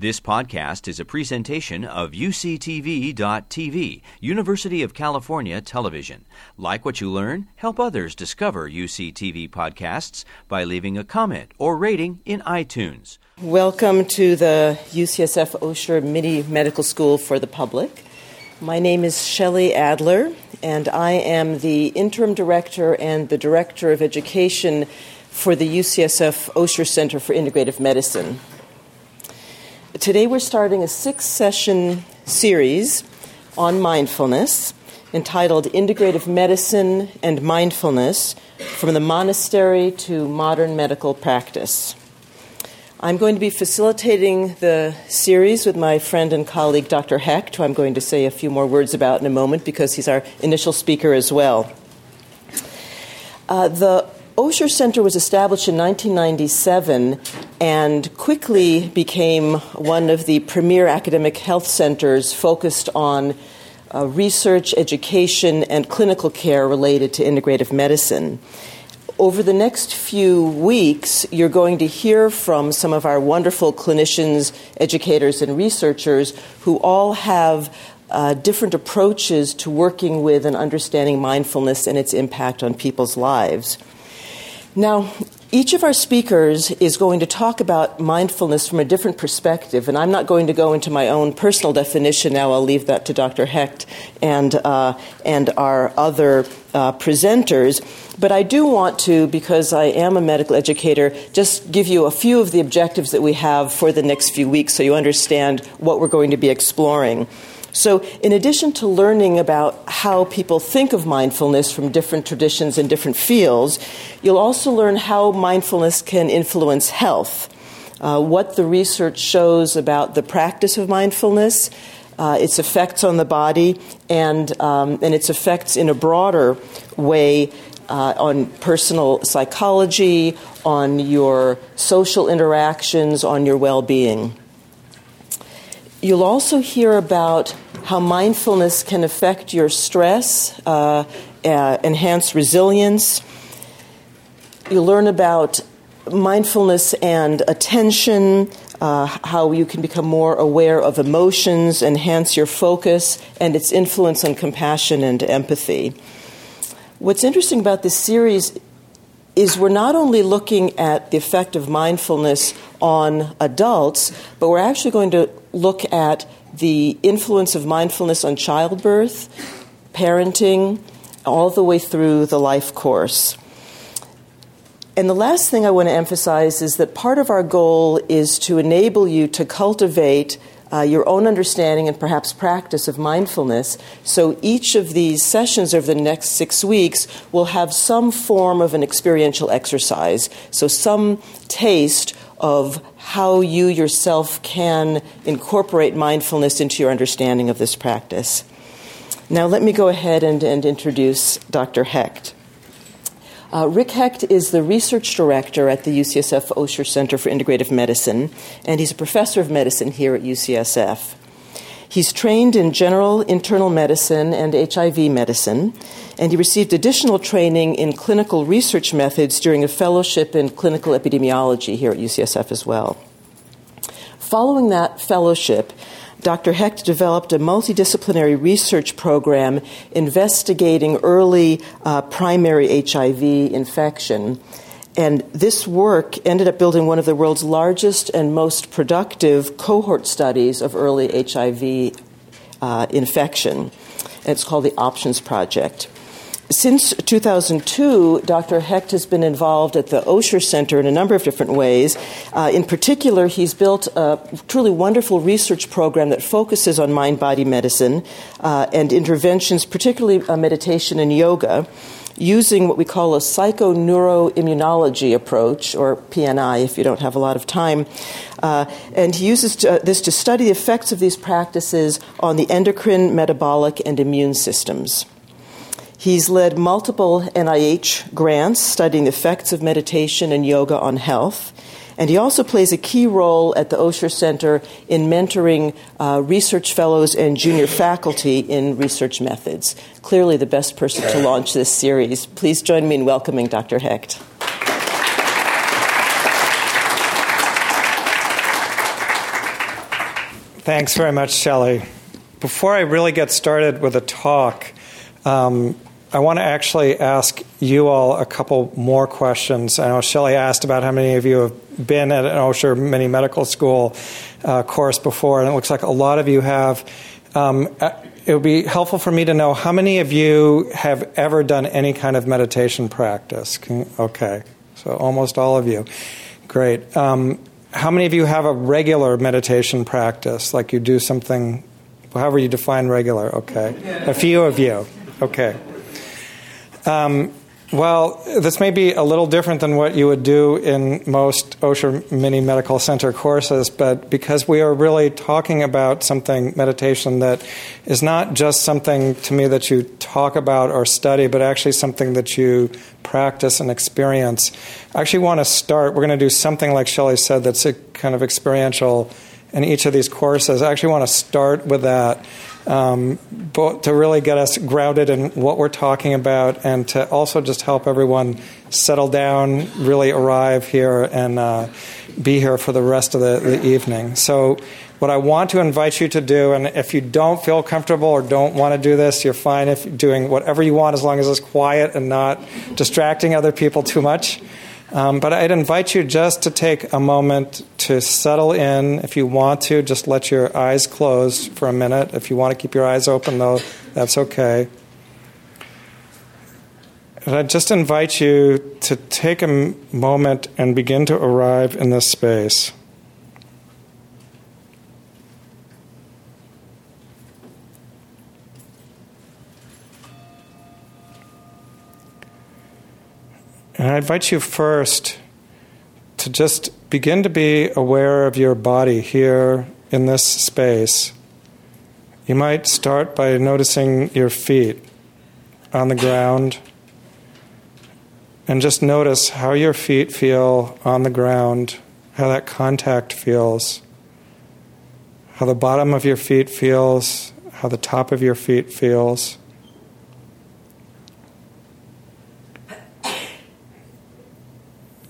This podcast is a presentation of UCTV.tv, University of California Television. Like what you learn, help others discover UCTV podcasts by leaving a comment or rating in iTunes. Welcome to the UCSF Osher Mini Medical School for the Public. My name is Shelley Adler, and I am the interim director and the director of education for the UCSF Osher Center for Integrative Medicine. Today we're starting a six session series on mindfulness entitled Integrative Medicine and Mindfulness From the Monastery to Modern Medical Practice. I'm going to be facilitating the series with my friend and colleague Dr. Hecht, who I'm going to say a few more words about in a moment because he's our initial speaker as well. Uh, the Osher Center was established in 1997 and quickly became one of the premier academic health centers focused on uh, research, education, and clinical care related to integrative medicine. Over the next few weeks, you're going to hear from some of our wonderful clinicians, educators, and researchers who all have uh, different approaches to working with and understanding mindfulness and its impact on people's lives. Now, each of our speakers is going to talk about mindfulness from a different perspective, and I'm not going to go into my own personal definition now. I'll leave that to Dr. Hecht and, uh, and our other uh, presenters. But I do want to, because I am a medical educator, just give you a few of the objectives that we have for the next few weeks so you understand what we're going to be exploring. So, in addition to learning about how people think of mindfulness from different traditions and different fields, you'll also learn how mindfulness can influence health, uh, what the research shows about the practice of mindfulness, uh, its effects on the body, and, um, and its effects in a broader way uh, on personal psychology, on your social interactions, on your well being. You'll also hear about how mindfulness can affect your stress, uh, uh, enhance resilience. You learn about mindfulness and attention, uh, how you can become more aware of emotions, enhance your focus, and its influence on compassion and empathy. What's interesting about this series is we're not only looking at the effect of mindfulness on adults, but we're actually going to look at the influence of mindfulness on childbirth, parenting, all the way through the life course. And the last thing I want to emphasize is that part of our goal is to enable you to cultivate uh, your own understanding and perhaps practice of mindfulness. So each of these sessions over the next six weeks will have some form of an experiential exercise. So some taste of how you yourself can incorporate mindfulness into your understanding of this practice. Now, let me go ahead and, and introduce Dr. Hecht. Uh, Rick Hecht is the research director at the UCSF Osher Center for Integrative Medicine, and he's a professor of medicine here at UCSF. He's trained in general internal medicine and HIV medicine, and he received additional training in clinical research methods during a fellowship in clinical epidemiology here at UCSF as well. Following that fellowship, Dr. Hecht developed a multidisciplinary research program investigating early uh, primary HIV infection. And this work ended up building one of the world's largest and most productive cohort studies of early HIV uh, infection. And it's called the Options Project. Since 2002, Dr. Hecht has been involved at the Osher Center in a number of different ways. Uh, in particular, he's built a truly wonderful research program that focuses on mind body medicine uh, and interventions, particularly uh, meditation and yoga, using what we call a psychoneuroimmunology approach, or PNI if you don't have a lot of time. Uh, and he uses to, uh, this to study the effects of these practices on the endocrine, metabolic, and immune systems. He's led multiple NIH grants studying the effects of meditation and yoga on health. And he also plays a key role at the Osher Center in mentoring uh, research fellows and junior faculty in research methods. Clearly, the best person to launch this series. Please join me in welcoming Dr. Hecht. Thanks very much, Shelley. Before I really get started with a talk, um, I want to actually ask you all a couple more questions. I know Shelley asked about how many of you have been at an Osher mini medical school uh, course before, and it looks like a lot of you have. Um, uh, it would be helpful for me to know how many of you have ever done any kind of meditation practice. Okay, so almost all of you. Great. Um, how many of you have a regular meditation practice, like you do something, however you define regular? Okay. A few of you. Okay. Um, well, this may be a little different than what you would do in most Osher Mini Medical Center courses, but because we are really talking about something, meditation, that is not just something to me that you talk about or study, but actually something that you practice and experience, I actually want to start. We're going to do something like Shelley said that's kind of experiential in each of these courses. I actually want to start with that um, but to really get us grounded in what we're talking about and to also just help everyone settle down, really arrive here and uh, be here for the rest of the, the evening. So, what I want to invite you to do, and if you don't feel comfortable or don't want to do this, you're fine if doing whatever you want as long as it's quiet and not distracting other people too much. Um, but I'd invite you just to take a moment to settle in. If you want to, just let your eyes close for a minute. If you want to keep your eyes open, though, that's okay. And I just invite you to take a moment and begin to arrive in this space. And I invite you first to just begin to be aware of your body here in this space. You might start by noticing your feet on the ground and just notice how your feet feel on the ground, how that contact feels, how the bottom of your feet feels, how the top of your feet feels.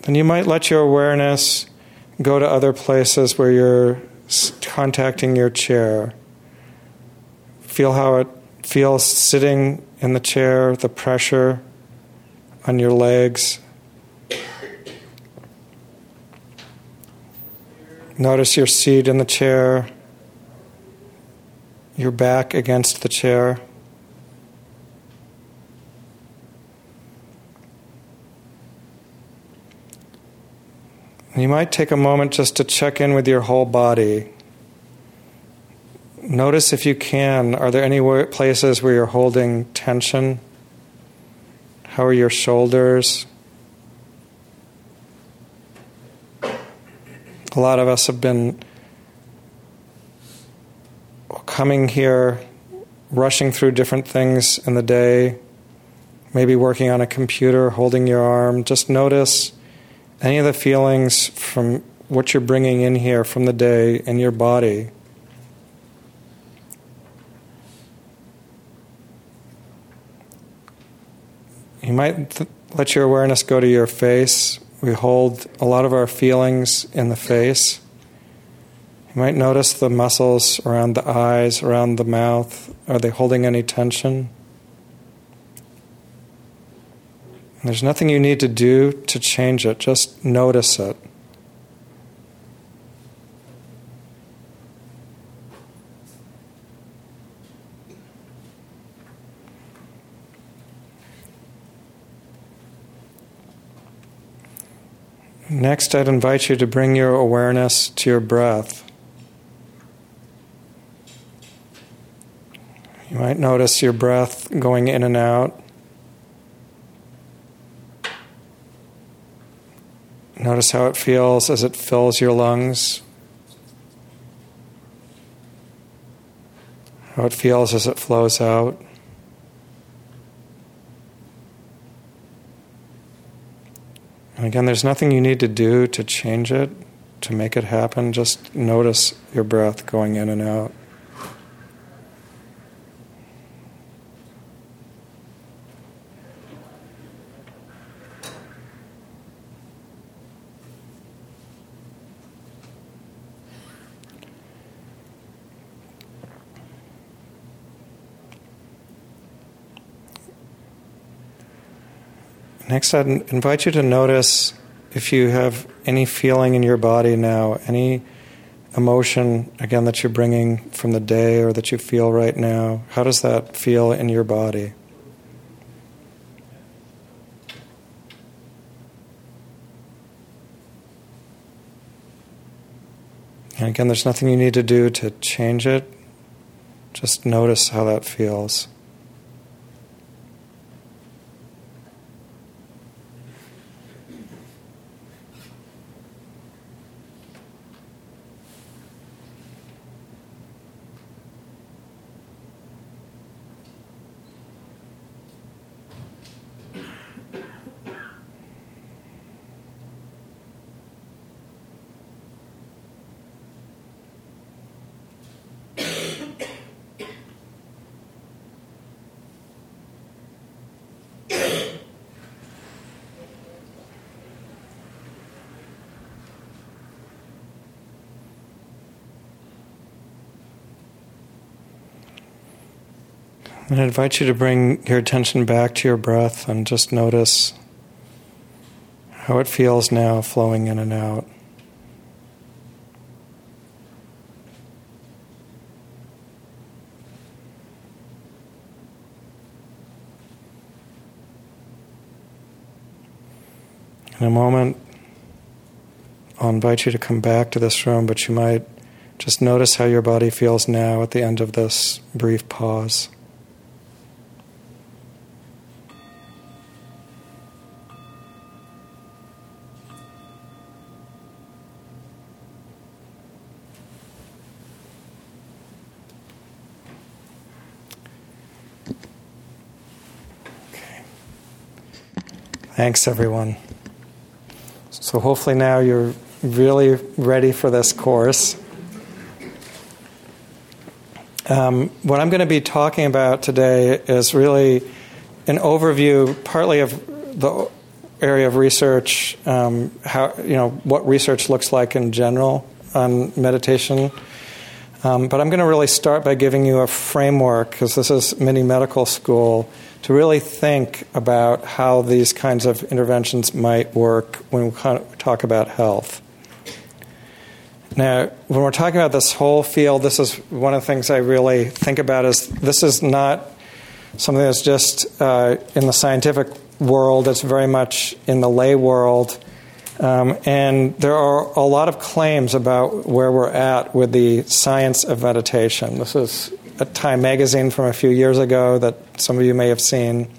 And you might let your awareness go to other places where you're contacting your chair. Feel how it feels sitting in the chair, the pressure on your legs. Notice your seat in the chair, your back against the chair. You might take a moment just to check in with your whole body. Notice if you can, are there any places where you're holding tension? How are your shoulders? A lot of us have been coming here, rushing through different things in the day, maybe working on a computer, holding your arm. Just notice any of the feelings from what you're bringing in here from the day in your body. You might th- let your awareness go to your face. We hold a lot of our feelings in the face. You might notice the muscles around the eyes, around the mouth. Are they holding any tension? There's nothing you need to do to change it, just notice it. Next, I'd invite you to bring your awareness to your breath. You might notice your breath going in and out. Notice how it feels as it fills your lungs. How it feels as it flows out. And again, there's nothing you need to do to change it, to make it happen. Just notice your breath going in and out. Next, I'd invite you to notice if you have any feeling in your body now, any emotion, again, that you're bringing from the day or that you feel right now. How does that feel in your body? And again, there's nothing you need to do to change it. Just notice how that feels. And I invite you to bring your attention back to your breath and just notice how it feels now flowing in and out. In a moment, I'll invite you to come back to this room, but you might just notice how your body feels now at the end of this brief pause. Thanks, everyone. So, hopefully, now you're really ready for this course. Um, what I'm going to be talking about today is really an overview, partly of the area of research, um, how you know what research looks like in general on meditation. Um, but I'm going to really start by giving you a framework because this is mini medical school to really think about how these kinds of interventions might work when we talk about health. Now, when we're talking about this whole field, this is one of the things I really think about is this is not something that's just uh, in the scientific world, it's very much in the lay world. Um, and there are a lot of claims about where we're at with the science of meditation. This is a Time magazine from a few years ago that some of you may have seen.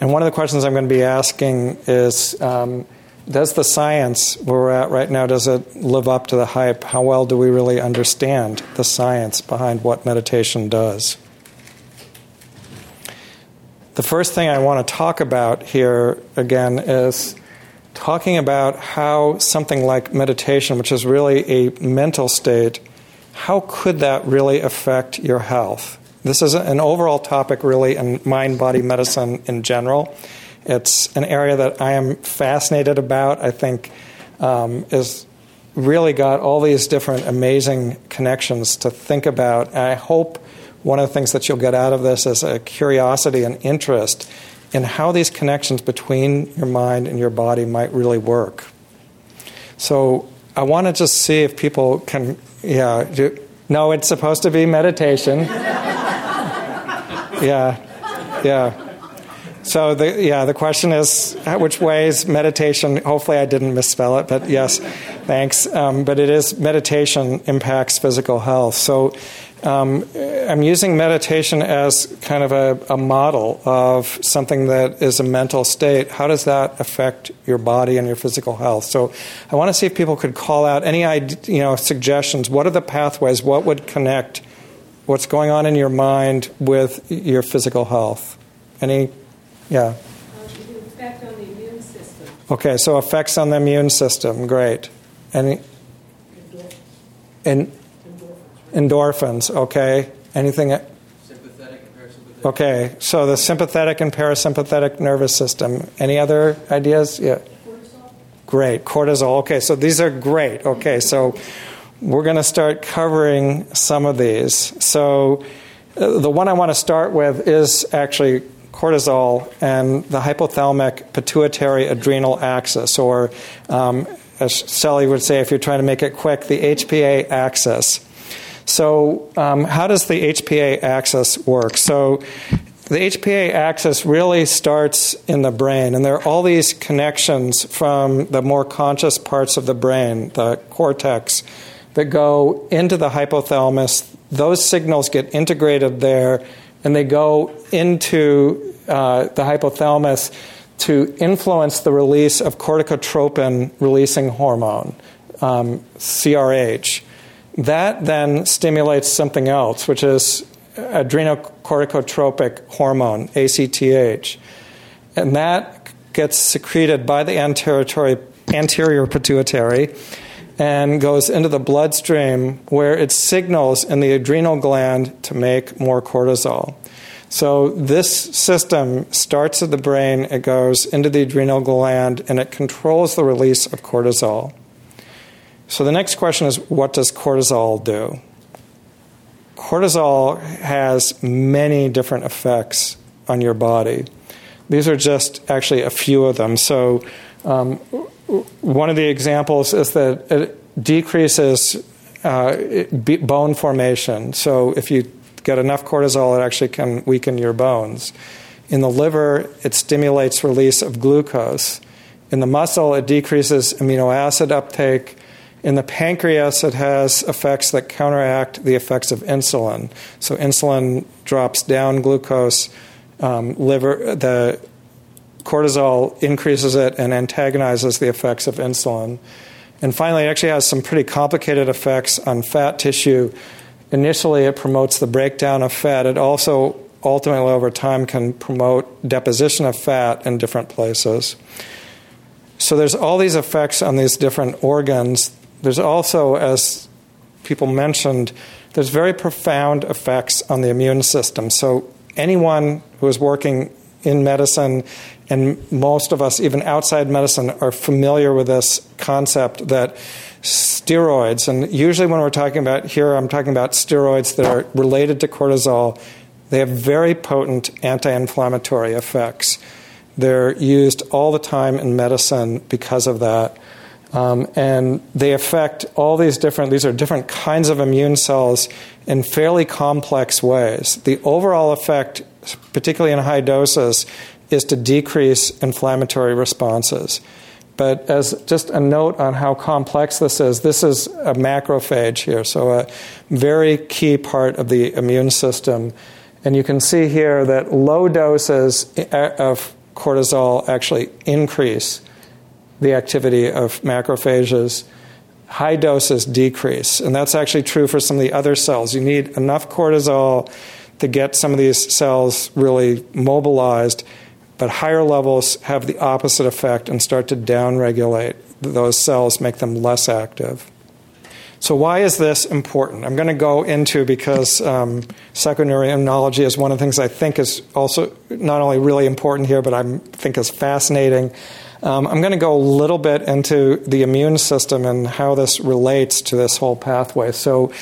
And one of the questions I'm going to be asking is um, Does the science where we're at right now, does it live up to the hype? How well do we really understand the science behind what meditation does? The first thing I want to talk about here again is talking about how something like meditation, which is really a mental state, how could that really affect your health? This is an overall topic, really, in mind body medicine in general. It's an area that I am fascinated about. I think um, is really got all these different amazing connections to think about. And I hope one of the things that you'll get out of this is a curiosity and interest in how these connections between your mind and your body might really work. So I want to just see if people can yeah. No, it's supposed to be meditation. yeah. Yeah. So the yeah, the question is which ways meditation. Hopefully, I didn't misspell it, but yes, thanks. Um, but it is meditation impacts physical health. So um, I'm using meditation as kind of a, a, model of something that is a mental state. How does that affect your body and your physical health? So I want to see if people could call out any you know suggestions. What are the pathways? What would connect what's going on in your mind with your physical health? Any, yeah. effect on the immune system. Okay, so effects on the immune system. Great. Any. And Endorphins, okay. Anything? Sympathetic and parasympathetic. Okay, so the sympathetic and parasympathetic nervous system. Any other ideas? Yeah. Cortisol. Great. Cortisol. Okay, so these are great. Okay, so we're going to start covering some of these. So uh, the one I want to start with is actually cortisol and the hypothalamic pituitary adrenal axis, or um, as Sally would say, if you're trying to make it quick, the HPA axis. So, um, how does the HPA axis work? So, the HPA axis really starts in the brain, and there are all these connections from the more conscious parts of the brain, the cortex, that go into the hypothalamus. Those signals get integrated there, and they go into uh, the hypothalamus to influence the release of corticotropin releasing hormone, um, CRH. That then stimulates something else, which is adrenocorticotropic hormone, ACTH. And that gets secreted by the anterior, anterior pituitary and goes into the bloodstream where it signals in the adrenal gland to make more cortisol. So this system starts at the brain, it goes into the adrenal gland, and it controls the release of cortisol. So the next question is what does cortisol do? Cortisol has many different effects on your body. These are just actually a few of them. So, um, one of the examples is that it decreases uh, bone formation. So, if you get enough cortisol, it actually can weaken your bones. In the liver, it stimulates release of glucose. In the muscle, it decreases amino acid uptake. In the pancreas, it has effects that counteract the effects of insulin. So insulin drops down glucose. Um, liver, the cortisol increases it and antagonizes the effects of insulin. And finally, it actually has some pretty complicated effects on fat tissue. Initially, it promotes the breakdown of fat. It also ultimately, over time, can promote deposition of fat in different places. So there's all these effects on these different organs there's also, as people mentioned, there's very profound effects on the immune system. So anyone who is working in medicine, and most of us, even outside medicine, are familiar with this concept that steroids, and usually when we're talking about here, I'm talking about steroids that are related to cortisol, they have very potent anti inflammatory effects. They're used all the time in medicine because of that. Um, and they affect all these different, these are different kinds of immune cells in fairly complex ways. The overall effect, particularly in high doses, is to decrease inflammatory responses. But as just a note on how complex this is, this is a macrophage here, so a very key part of the immune system. And you can see here that low doses of cortisol actually increase the activity of macrophages. High doses decrease, and that's actually true for some of the other cells. You need enough cortisol to get some of these cells really mobilized, but higher levels have the opposite effect and start to downregulate those cells, make them less active. So, why is this important? I'm going to go into because um, psychoneuroimmunology is one of the things I think is also not only really important here, but I think is fascinating. Um, I'm going to go a little bit into the immune system and how this relates to this whole pathway. So,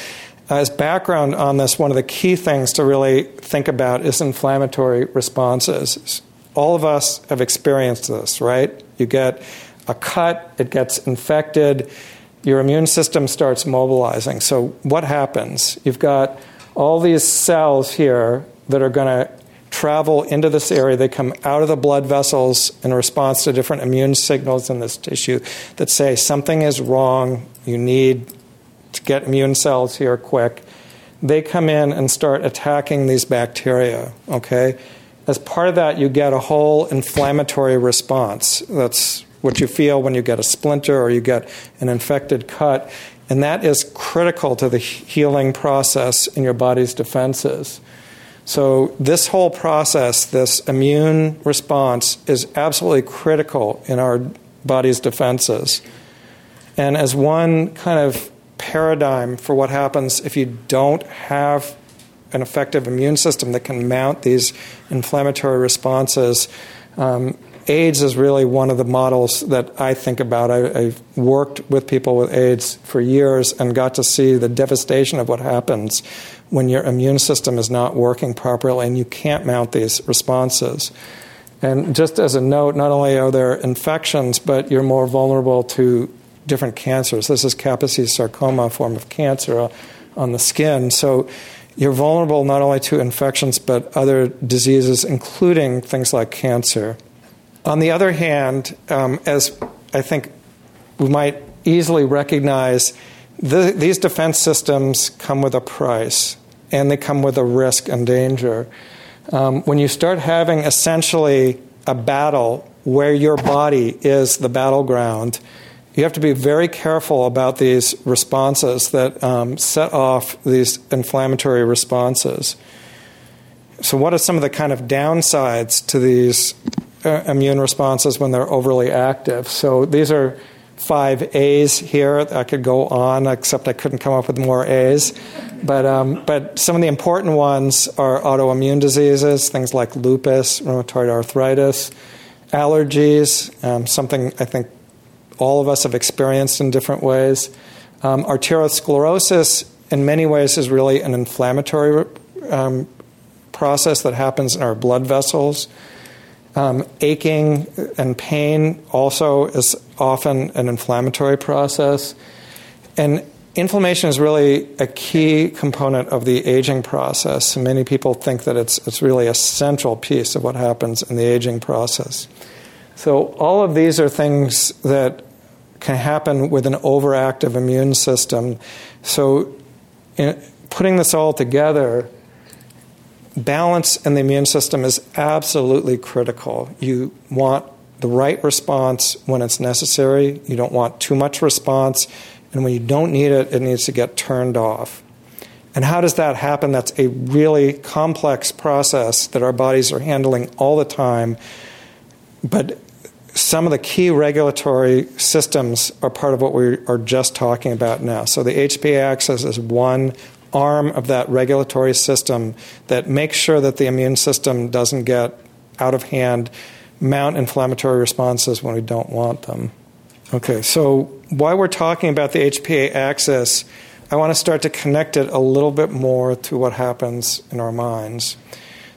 as background on this, one of the key things to really think about is inflammatory responses. All of us have experienced this, right? You get a cut, it gets infected, your immune system starts mobilizing. So, what happens? You've got all these cells here that are going to travel into this area. They come out of the blood vessels in response to different immune signals in this tissue that say something is wrong, you need to get immune cells here quick. They come in and start attacking these bacteria, okay? As part of that, you get a whole inflammatory response. That's what you feel when you get a splinter or you get an infected cut. And that is critical to the healing process in your body's defenses. So, this whole process, this immune response, is absolutely critical in our body's defenses. And as one kind of paradigm for what happens if you don't have an effective immune system that can mount these inflammatory responses, um, AIDS is really one of the models that I think about. I, I've worked with people with AIDS for years and got to see the devastation of what happens when your immune system is not working properly and you can't mount these responses. And just as a note, not only are there infections, but you're more vulnerable to different cancers. This is Kaposi's sarcoma, a form of cancer uh, on the skin. So you're vulnerable not only to infections, but other diseases, including things like cancer. On the other hand, um, as I think we might easily recognize, the, these defense systems come with a price and they come with a risk and danger. Um, when you start having essentially a battle where your body is the battleground, you have to be very careful about these responses that um, set off these inflammatory responses. So, what are some of the kind of downsides to these uh, immune responses when they're overly active? So, these are five A's here. I could go on, except I couldn't come up with more A's. But, um, but some of the important ones are autoimmune diseases, things like lupus, rheumatoid arthritis, allergies, um, something I think all of us have experienced in different ways. Um, arteriosclerosis, in many ways, is really an inflammatory um, process that happens in our blood vessels. Um, aching and pain also is often an inflammatory process. And inflammation is really a key component of the aging process. Many people think that it's, it's really a central piece of what happens in the aging process. So, all of these are things that can happen with an overactive immune system. So, in, putting this all together, balance in the immune system is absolutely critical. You want the right response when it's necessary, you don't want too much response, and when you don't need it, it needs to get turned off. And how does that happen? That's a really complex process that our bodies are handling all the time. But some of the key regulatory systems are part of what we are just talking about now. So the HPA axis is one arm of that regulatory system that makes sure that the immune system doesn't get out of hand, mount inflammatory responses when we don't want them. Okay, so while we're talking about the HPA axis, I want to start to connect it a little bit more to what happens in our minds.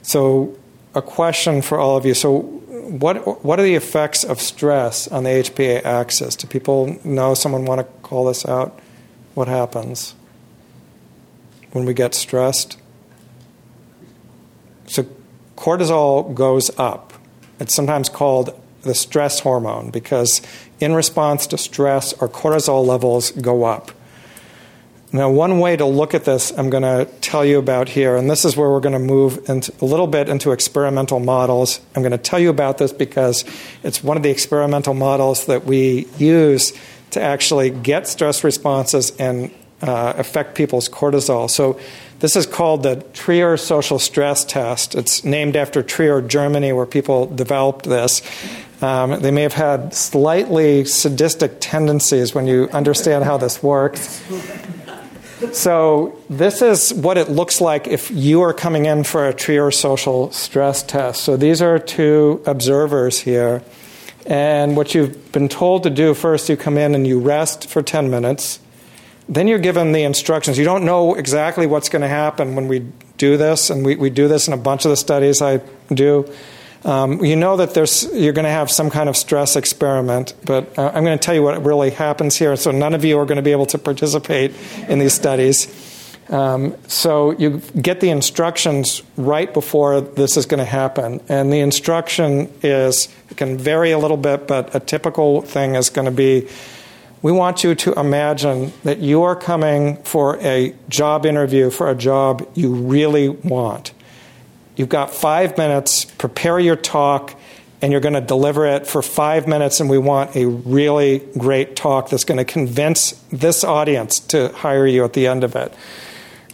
So, a question for all of you. So, what what are the effects of stress on the HPA axis? Do people know? Someone want to call this out? What happens when we get stressed? So, cortisol goes up. It's sometimes called the stress hormone because in response to stress, our cortisol levels go up. Now, one way to look at this, I'm going to tell you about here, and this is where we're going to move a little bit into experimental models. I'm going to tell you about this because it's one of the experimental models that we use to actually get stress responses and uh, affect people's cortisol. So, this is called the Trier Social Stress Test. It's named after Trier, Germany, where people developed this. Um, they may have had slightly sadistic tendencies when you understand how this works. So, this is what it looks like if you are coming in for a Trier social stress test. So, these are two observers here. And what you've been told to do first, you come in and you rest for 10 minutes. Then you're given the instructions. You don't know exactly what's going to happen when we do this, and we, we do this in a bunch of the studies I do. Um, you know that there's, you're going to have some kind of stress experiment, but uh, I'm going to tell you what really happens here. So none of you are going to be able to participate in these studies. Um, so you get the instructions right before this is going to happen, and the instruction is it can vary a little bit, but a typical thing is going to be. We want you to imagine that you are coming for a job interview for a job you really want. You've got five minutes, prepare your talk, and you're going to deliver it for five minutes, and we want a really great talk that's going to convince this audience to hire you at the end of it.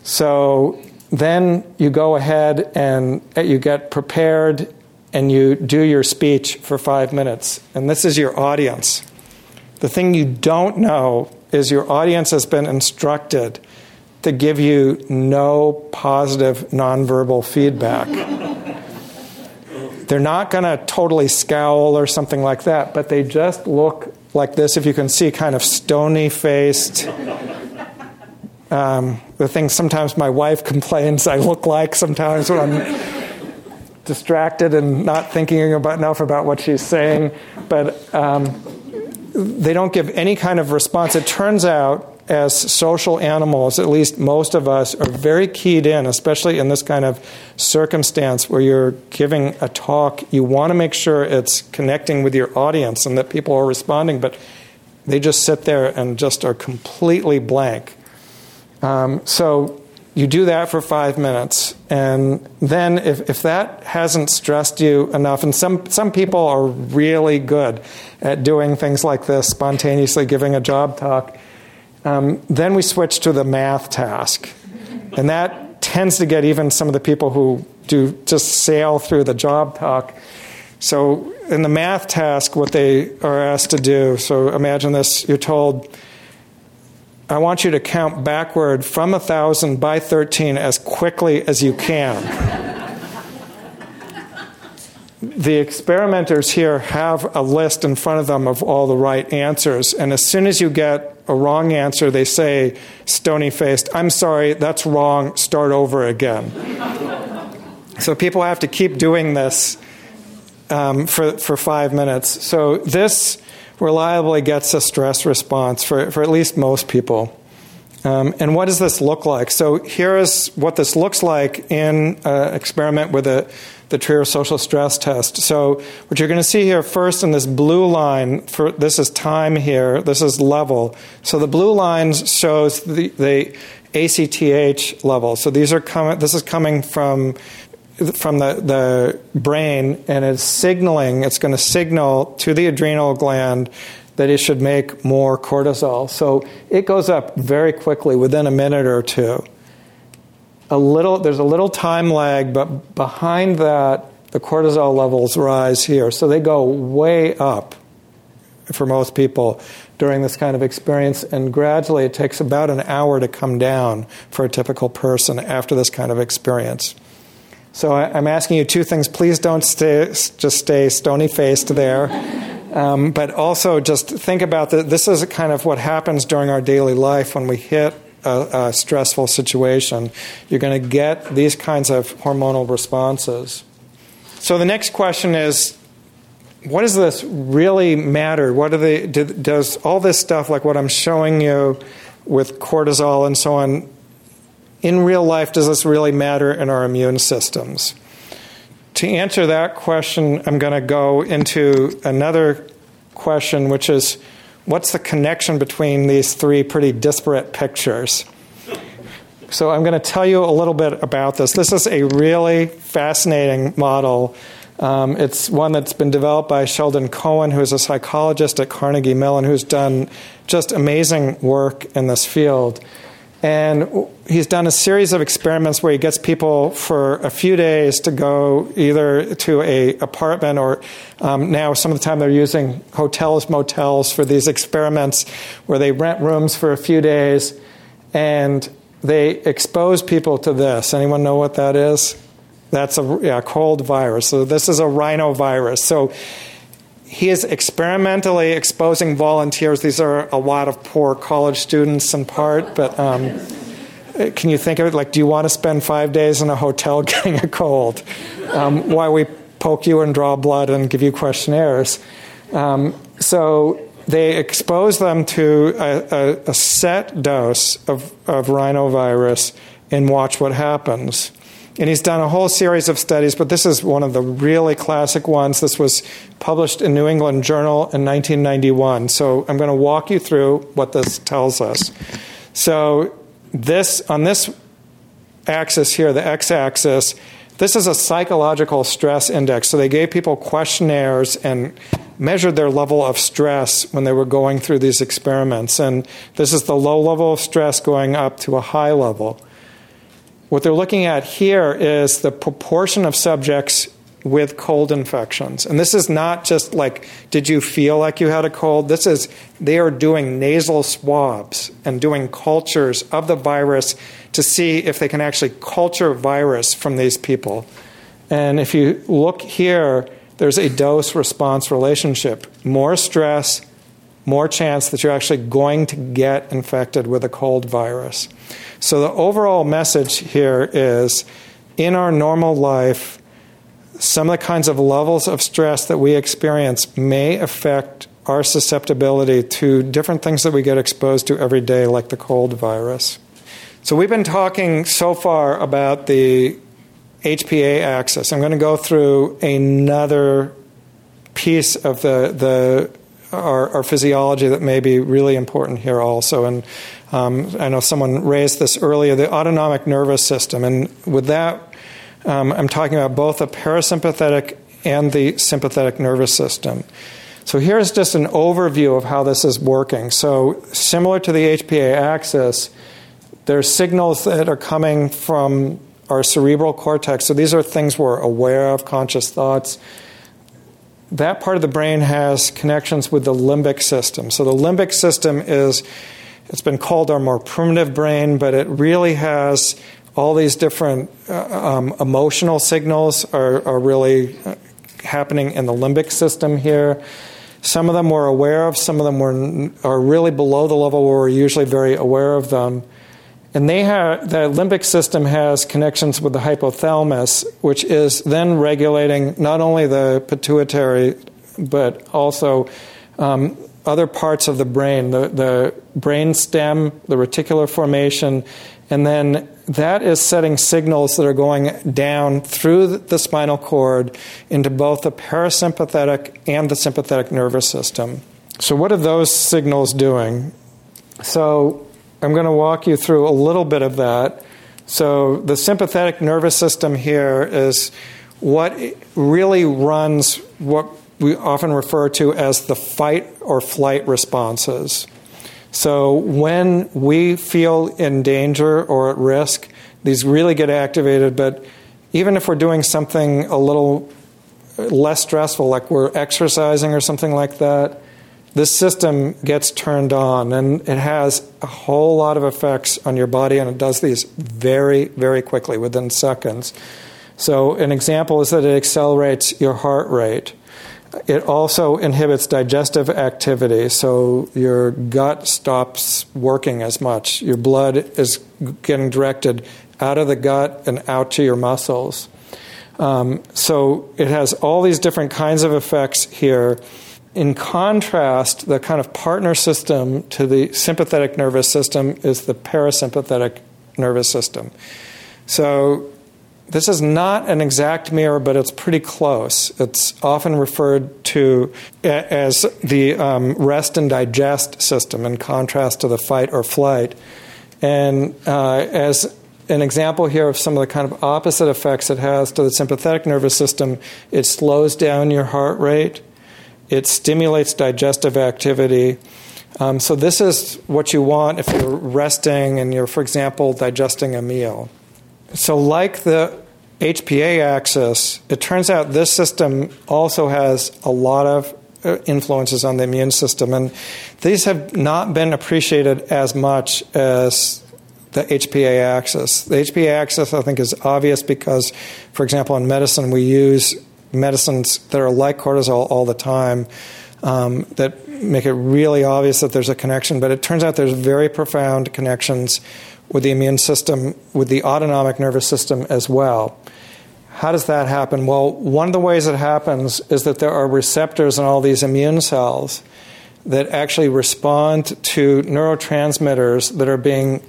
So then you go ahead and uh, you get prepared and you do your speech for five minutes. And this is your audience. The thing you don't know is your audience has been instructed to give you no positive nonverbal feedback. They're not going to totally scowl or something like that, but they just look like this, if you can see, kind of stony faced. Um, the thing sometimes my wife complains I look like sometimes when I'm distracted and not thinking about enough about what she's saying. But um, they don't give any kind of response. It turns out, as social animals, at least most of us are very keyed in, especially in this kind of circumstance where you're giving a talk. You want to make sure it's connecting with your audience and that people are responding, but they just sit there and just are completely blank. Um, so you do that for five minutes, and then if, if that hasn't stressed you enough, and some, some people are really good at doing things like this, spontaneously giving a job talk, um, then we switch to the math task. And that tends to get even some of the people who do just sail through the job talk. So, in the math task, what they are asked to do so imagine this you're told, I want you to count backward from 1,000 by 13 as quickly as you can. the experimenters here have a list in front of them of all the right answers, and as soon as you get a wrong answer, they say, stony faced, I'm sorry, that's wrong, start over again. so people have to keep doing this um, for, for five minutes. So this reliably gets a stress response for, for at least most people. Um, and what does this look like? So here is what this looks like in an experiment with a, the Trier social stress test. So what you're going to see here first in this blue line, for this is time here, this is level. So the blue line shows the, the ACTH level. So these are coming. This is coming from from the, the brain, and it's signaling. It's going to signal to the adrenal gland that it should make more cortisol. So it goes up very quickly within a minute or two. A little, there's a little time lag, but behind that, the cortisol levels rise here. So they go way up for most people during this kind of experience, and gradually it takes about an hour to come down for a typical person after this kind of experience. So I, am asking you two things. Please don't stay, just stay stony faced there. Um, but also just think about that. This is kind of what happens during our daily life when we hit a, a stressful situation. You're going to get these kinds of hormonal responses. So the next question is what does this really matter? What do they, do, does all this stuff, like what I'm showing you with cortisol and so on, in real life, does this really matter in our immune systems? To answer that question, I'm going to go into another question, which is what's the connection between these three pretty disparate pictures? So, I'm going to tell you a little bit about this. This is a really fascinating model. Um, it's one that's been developed by Sheldon Cohen, who's a psychologist at Carnegie Mellon, who's done just amazing work in this field. And he's done a series of experiments where he gets people for a few days to go either to a apartment or um, now some of the time they're using hotels, motels for these experiments where they rent rooms for a few days and they expose people to this. Anyone know what that is? That's a yeah, cold virus. So this is a rhinovirus. So he is experimentally exposing volunteers. These are a lot of poor college students in part, but um, can you think of it like, do you want to spend five days in a hotel getting a cold um, while we poke you and draw blood and give you questionnaires? Um, so they expose them to a, a, a set dose of, of rhinovirus and watch what happens. And he's done a whole series of studies, but this is one of the really classic ones. This was published in New England Journal in 1991. So I'm going to walk you through what this tells us. So this on this axis here, the x-axis, this is a psychological stress index. So they gave people questionnaires and measured their level of stress when they were going through these experiments. And this is the low level of stress going up to a high level. What they're looking at here is the proportion of subjects with cold infections. And this is not just like, did you feel like you had a cold? This is, they are doing nasal swabs and doing cultures of the virus to see if they can actually culture virus from these people. And if you look here, there's a dose response relationship. More stress, more chance that you're actually going to get infected with a cold virus. So the overall message here is in our normal life, some of the kinds of levels of stress that we experience may affect our susceptibility to different things that we get exposed to every day, like the cold virus. So, we've been talking so far about the HPA axis. I'm going to go through another piece of the, the our, our, physiology that may be really important here also. And um, I know someone raised this earlier the autonomic nervous system. And with that, um, I'm talking about both the parasympathetic and the sympathetic nervous system. So here's just an overview of how this is working. So, similar to the HPA axis, there's signals that are coming from our cerebral cortex. So, these are things we're aware of, conscious thoughts. That part of the brain has connections with the limbic system. So, the limbic system is, it's been called our more primitive brain, but it really has all these different uh, um, emotional signals are, are really uh, happening in the limbic system here. Some of them we're aware of, some of them are really below the level where we're usually very aware of them. And they have, the limbic system has connections with the hypothalamus, which is then regulating not only the pituitary, but also um, other parts of the brain, the, the brain stem, the reticular formation, and then that is setting signals that are going down through the spinal cord into both the parasympathetic and the sympathetic nervous system. So, what are those signals doing? So, I'm going to walk you through a little bit of that. So, the sympathetic nervous system here is what really runs what we often refer to as the fight or flight responses. So when we feel in danger or at risk, these really get activated. But even if we're doing something a little less stressful, like we're exercising or something like that, this system gets turned on and it has a whole lot of effects on your body and it does these very, very quickly within seconds. So, an example is that it accelerates your heart rate. It also inhibits digestive activity, so your gut stops working as much. Your blood is getting directed out of the gut and out to your muscles. Um, so it has all these different kinds of effects here. In contrast, the kind of partner system to the sympathetic nervous system is the parasympathetic nervous system. So this is not an exact mirror, but it's pretty close. It's often referred to as the um, rest and digest system in contrast to the fight or flight. And uh, as an example here of some of the kind of opposite effects it has to the sympathetic nervous system, it slows down your heart rate, it stimulates digestive activity. Um, so, this is what you want if you're resting and you're, for example, digesting a meal. So, like the HPA axis, it turns out this system also has a lot of uh, influences on the immune system, and these have not been appreciated as much as the HPA axis. The HPA axis, I think, is obvious because, for example, in medicine, we use medicines that are like cortisol all the time um, that make it really obvious that there's a connection, but it turns out there's very profound connections with the immune system, with the autonomic nervous system as well. How does that happen? Well, one of the ways it happens is that there are receptors in all these immune cells that actually respond to neurotransmitters that are being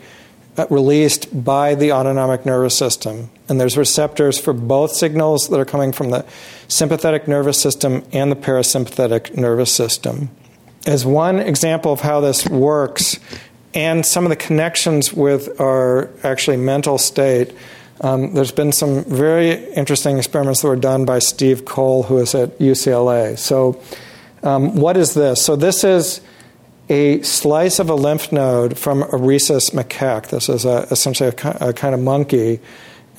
uh, released by the autonomic nervous system. And there's receptors for both signals that are coming from the sympathetic nervous system and the parasympathetic nervous system. As one example of how this works, and some of the connections with our actually mental state. Um, there's been some very interesting experiments that were done by Steve Cole, who is at UCLA. So, um, what is this? So, this is a slice of a lymph node from a rhesus macaque. This is a, essentially a, a kind of monkey.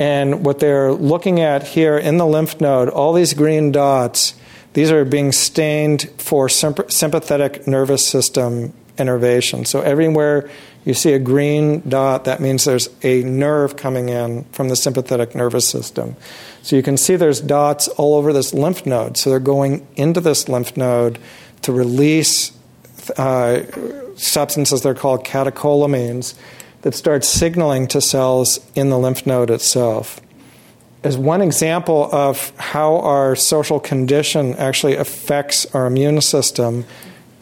And what they're looking at here in the lymph node, all these green dots, these are being stained for sympathetic nervous system innervation. So everywhere You see a green dot, that means there's a nerve coming in from the sympathetic nervous system. So you can see there's dots all over this lymph node. So they're going into this lymph node to release uh, substances they're called catecholamines that starts signaling to cells in the lymph node itself. As one example of how our social condition actually affects our immune system,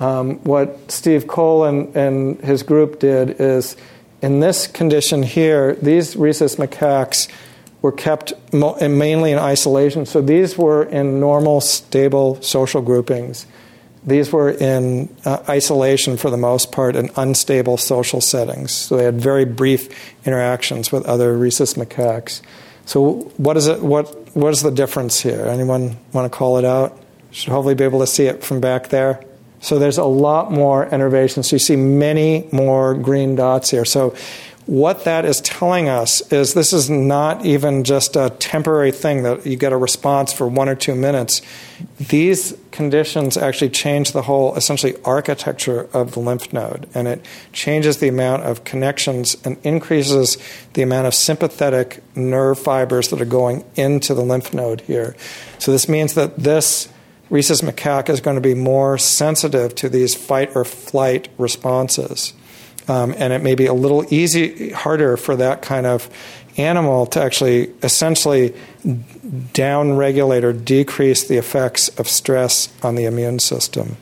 um, what Steve Cole and, and his group did is in this condition here, these rhesus macaques were kept mo- mainly in isolation. So these were in normal, stable social groupings. These were in uh, isolation for the most part in unstable social settings. So they had very brief interactions with other rhesus macaques. So what is it? What what is the difference here? Anyone want to call it out? Should hopefully be able to see it from back there. So there's a lot more innervation. So you see many more green dots here. So what that is telling us is this is not even just a temporary thing that you get a response for one or two minutes. These conditions actually change the whole, essentially, architecture of the lymph node, and it changes the amount of connections and increases the amount of sympathetic nerve fibers that are going into the lymph node here. So this means that this rhesus macaque is going to be more sensitive to these fight or flight responses. Um, and it may be a little easy, harder for that kind of animal to actually essentially downregulate or decrease the effects of stress on the immune system.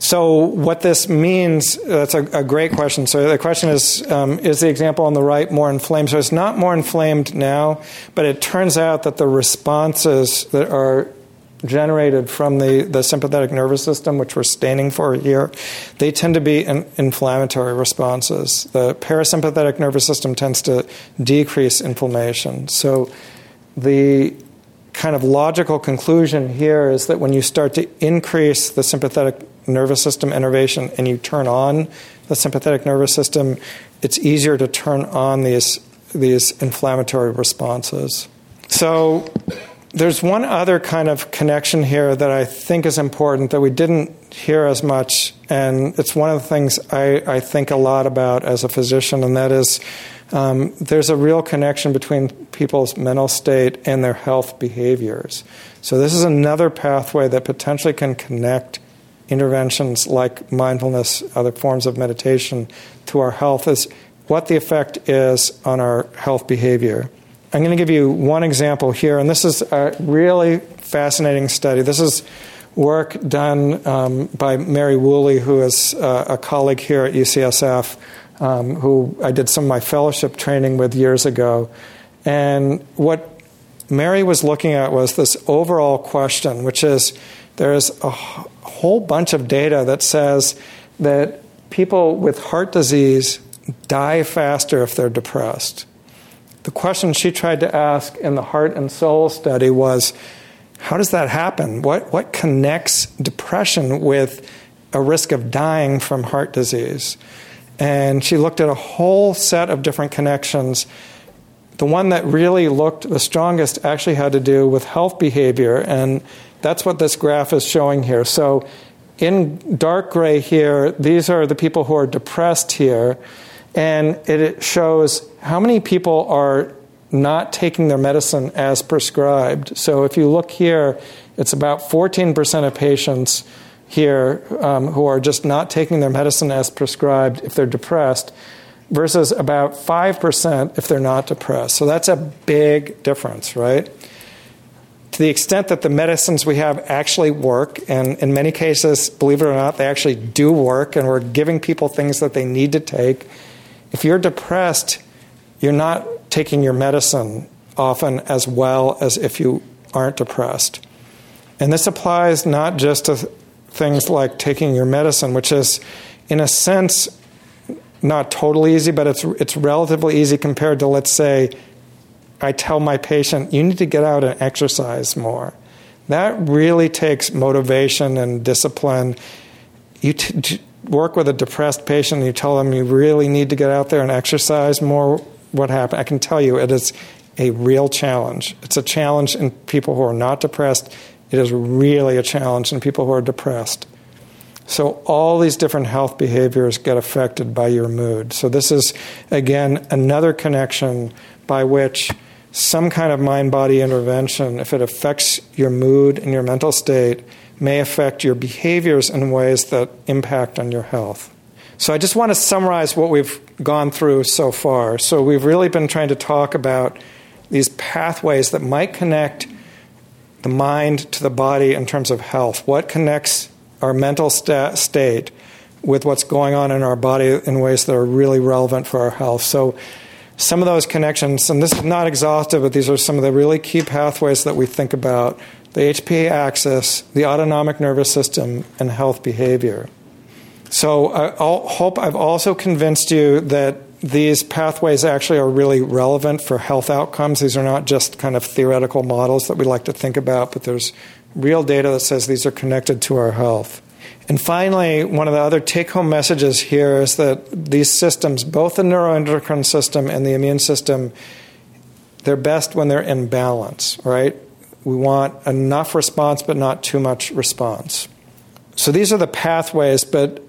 So, what this means, that's a, a great question. So, the question is um, Is the example on the right more inflamed? So, it's not more inflamed now, but it turns out that the responses that are generated from the, the sympathetic nervous system, which we're staining for here, they tend to be in, inflammatory responses. The parasympathetic nervous system tends to decrease inflammation. So the kind of logical conclusion here is that when you start to increase the sympathetic nervous system innervation and you turn on the sympathetic nervous system, it's easier to turn on these these inflammatory responses. So there's one other kind of connection here that I think is important that we didn't hear as much, and it's one of the things I, I think a lot about as a physician, and that is um, there's a real connection between people's mental state and their health behaviors. So, this is another pathway that potentially can connect interventions like mindfulness, other forms of meditation, to our health, is what the effect is on our health behavior. I'm going to give you one example here, and this is a really fascinating study. This is work done um, by Mary Whooley, who is uh, a colleague here at UCSF, um, who I did some of my fellowship training with years ago. And what Mary was looking at was this overall question, which is there's a whole bunch of data that says that people with heart disease die faster if they're depressed. The question she tried to ask in the Heart and Soul study was how does that happen? What, what connects depression with a risk of dying from heart disease? And she looked at a whole set of different connections. The one that really looked the strongest actually had to do with health behavior, and that's what this graph is showing here. So, in dark gray here, these are the people who are depressed here and it shows how many people are not taking their medicine as prescribed. So if you look here, it's about 14% of patients here um, who are just not taking their medicine as prescribed if they're depressed, versus about 5% if they're not depressed. So that's a big difference, right? To the extent that the medicines we have actually work, and in many cases, believe it or not, they actually do work, and we're giving people things that they need to take if you're depressed, you're not taking your medicine often as well as if you aren't depressed. And this applies not just to things like taking your medicine, which is, in a sense, not totally easy, but it's, it's relatively easy compared to, let's say, I tell my patient, you need to get out and exercise more. That really takes motivation and discipline. You t- work with a depressed patient and you tell them you really need to get out there and exercise more, what happened? I can tell you it is a real challenge. It's a challenge in people who are not depressed. It is really a challenge in people who are depressed. So, all these different health behaviors get affected by your mood. So, this is, again, another connection by which some kind of mind body intervention, if it affects your mood and your mental state, may affect your behaviors in ways that impact on your health. So, I just want to summarize what we've gone through so far. So, we've really been trying to talk about these pathways that might connect the mind to the body in terms of health. What connects our mental sta- state with what's going on in our body in ways that are really relevant for our health. So, some of those connections, and this is not exhaustive, but these are some of the really key pathways that we think about the HPA axis, the autonomic nervous system, and health behavior. So, I hope I've also convinced you that these pathways actually are really relevant for health outcomes. These are not just kind of theoretical models that we like to think about, but there's real data that says these are connected to our health. And finally, one of the other take home messages here is that these systems, both the neuroendocrine system and the immune system, they're best when they're in balance, right? We want enough response, but not too much response. So these are the pathways, but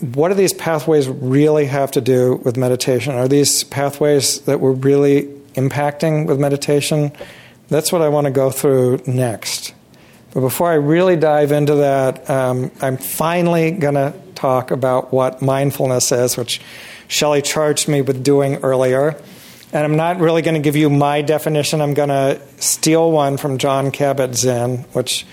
what do these pathways really have to do with meditation? Are these pathways that we're really impacting with meditation? That's what I want to go through next. But before I really dive into that, um, I'm finally going to talk about what mindfulness is, which Shelley charged me with doing earlier. And I'm not really going to give you my definition. I'm going to steal one from Jon Kabat-Zinn, which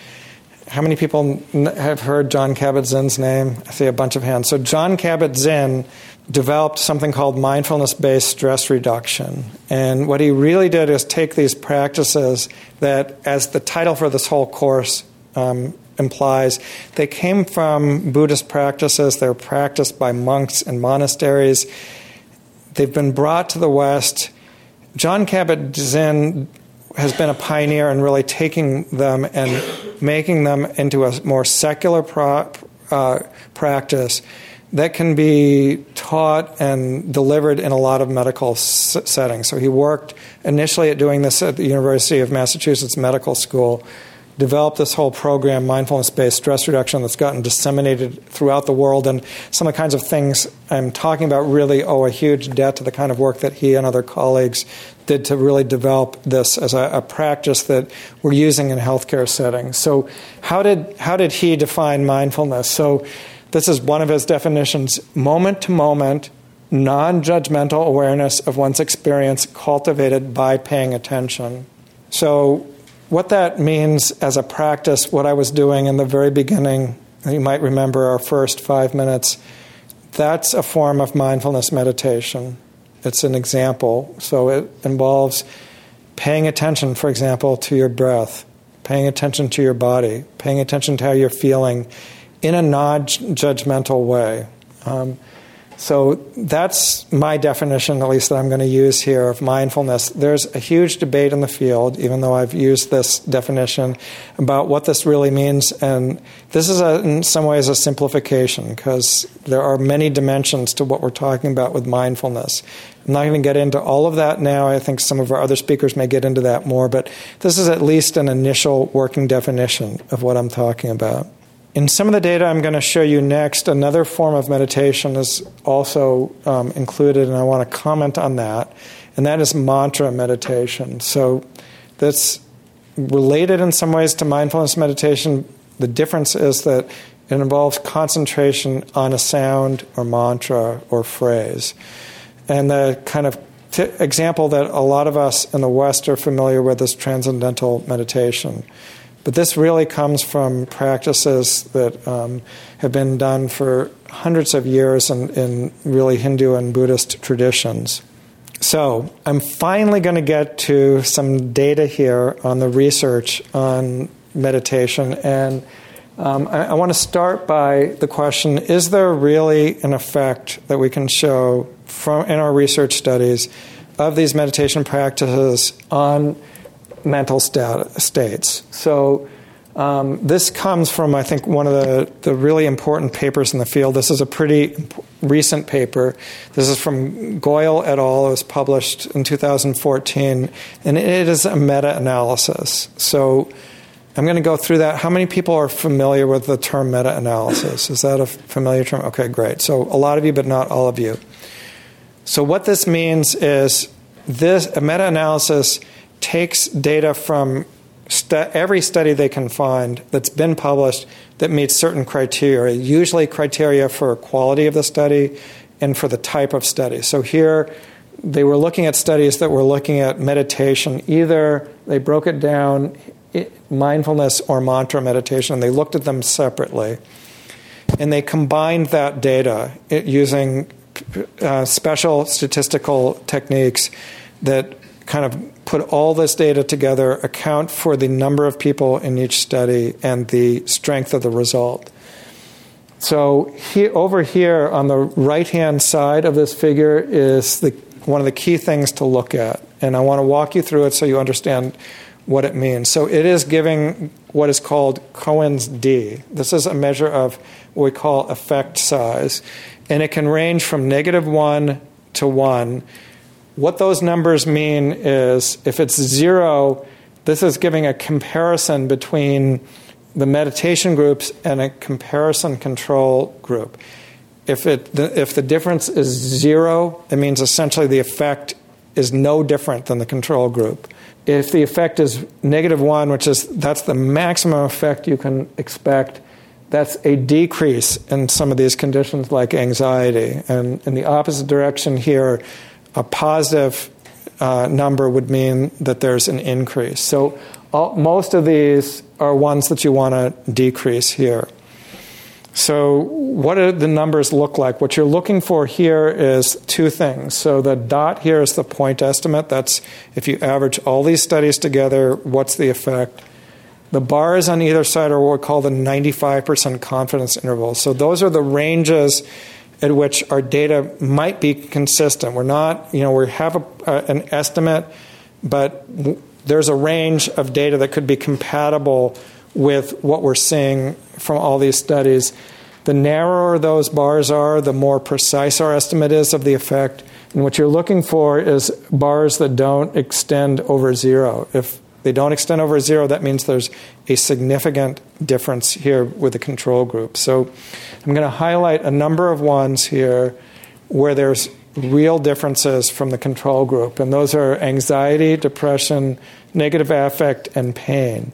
how many people have heard Jon Kabat-Zinn's name? I see a bunch of hands. So Jon Kabat-Zinn developed something called mindfulness-based stress reduction. And what he really did is take these practices that, as the title for this whole course um, implies, they came from Buddhist practices. They're practiced by monks and monasteries. They've been brought to the West. Jon Kabat-Zinn has been a pioneer in really taking them and making them into a more secular pro- uh, practice that can be taught and delivered in a lot of medical s- settings. So he worked initially at doing this at the University of Massachusetts Medical School, developed this whole program, mindfulness based stress reduction, that's gotten disseminated throughout the world. And some of the kinds of things I'm talking about really owe a huge debt to the kind of work that he and other colleagues did to really develop this as a, a practice that we're using in healthcare settings. So, how did, how did he define mindfulness? So, this is one of his definitions moment to moment, non judgmental awareness of one's experience cultivated by paying attention. So, what that means as a practice, what I was doing in the very beginning, you might remember our first five minutes, that's a form of mindfulness meditation. It's an example. So, it involves paying attention, for example, to your breath, paying attention to your body, paying attention to how you're feeling in a non judgmental way. Um, so that's my definition, at least that I'm going to use here, of mindfulness. There's a huge debate in the field, even though I've used this definition, about what this really means. And this is, a, in some ways, a simplification because there are many dimensions to what we're talking about with mindfulness. I'm not going to get into all of that now. I think some of our other speakers may get into that more, but this is at least an initial working definition of what I'm talking about. In some of the data I'm going to show you next, another form of meditation is also um, included, and I want to comment on that, and that is mantra meditation. So that's related in some ways to mindfulness meditation. The difference is that it involves concentration on a sound or mantra or phrase. And the kind of t- example that a lot of us in the West are familiar with is transcendental meditation. But this really comes from practices that um, have been done for hundreds of years in, in really Hindu and Buddhist traditions. So, I'm finally going to get to some data here on the research on meditation. And um, I, I want to start by the question Is there really an effect that we can show from, in our research studies of these meditation practices on mental stat- states. So um, this comes from, I think, one of the, the really important papers in the field. This is a pretty recent paper. This is from Goyal et al. It was published in 2014, and it is a meta analysis. So I'm going to go through that. How many people are familiar with the term meta analysis? Is that a familiar term? Okay, great. So a lot of you, but not all of you. So what this means is this a meta analysis takes data from every study they can find that's been published that meets certain criteria, usually criteria for quality of the study and for the type of study. So here they were looking at studies that were looking at meditation. Either they broke it down mindfulness or mantra meditation. And they looked at them separately. And they combined that data using uh, special statistical techniques that kind of put all this data together, account for the number of people in each study, and the strength of the result. So he, over here on the right hand side of this figure is the, one of the key things to look at. And I want to walk you through it so you understand what it means. So it is giving what is called Cohen's d. This is a measure of what we call effect size, and it can range from negative 1 to 1. What those numbers mean is if it's 0, this is giving a comparison between the meditation groups and a comparison control group. If, it, if the difference is 0, it means essentially the effect is no different than the control group if the effect is negative one, which is that's the maximum effect you can expect, that's a decrease in some of these conditions like anxiety. And in the opposite direction here, a positive uh, number would mean that there's an increase. So all, most of these are ones that you want to decrease here. So, what do the numbers look like? What you're looking for here is two things. So, the dot here is the point estimate. That's if you average all these studies together, what's the effect? The bars on either side are what we call the 95% confidence interval. So, those are the ranges at which our data might be consistent. We're not, you know, we have a, an estimate, but there's a range of data that could be compatible with what we're seeing from all these studies. The narrower those bars are, the more precise our estimate is of the effect. And what you're looking for is bars that don't extend over zero. If they don't extend over zero, that means there's a significant difference here with the control group. So I'm going to highlight a number of ones here where there's real differences from the control group, and those are anxiety, depression, negative affect, and pain.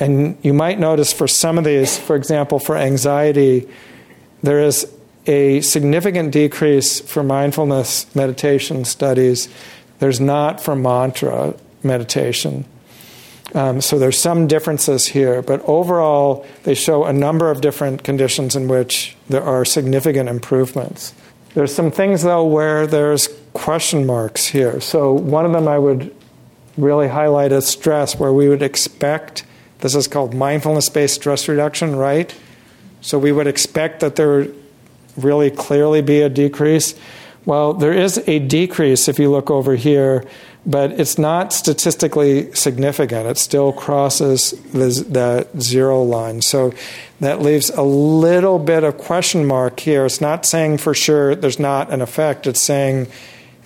And you might notice for some of these, for example, for anxiety, there is a significant decrease for mindfulness meditation studies. There's not for mantra meditation. Um, so there's some differences here, but overall, they show a number of different conditions in which there are significant improvements. There's some things, though, where there's question marks here. So one of them I would really highlight is stress, where we would expect this is called mindfulness based stress reduction, right? So we would expect that there would really clearly be a decrease. Well, there is a decrease if you look over here, but it's not statistically significant. It still crosses the, the zero line. So that leaves a little bit of question mark here. It's not saying for sure there's not an effect, it's saying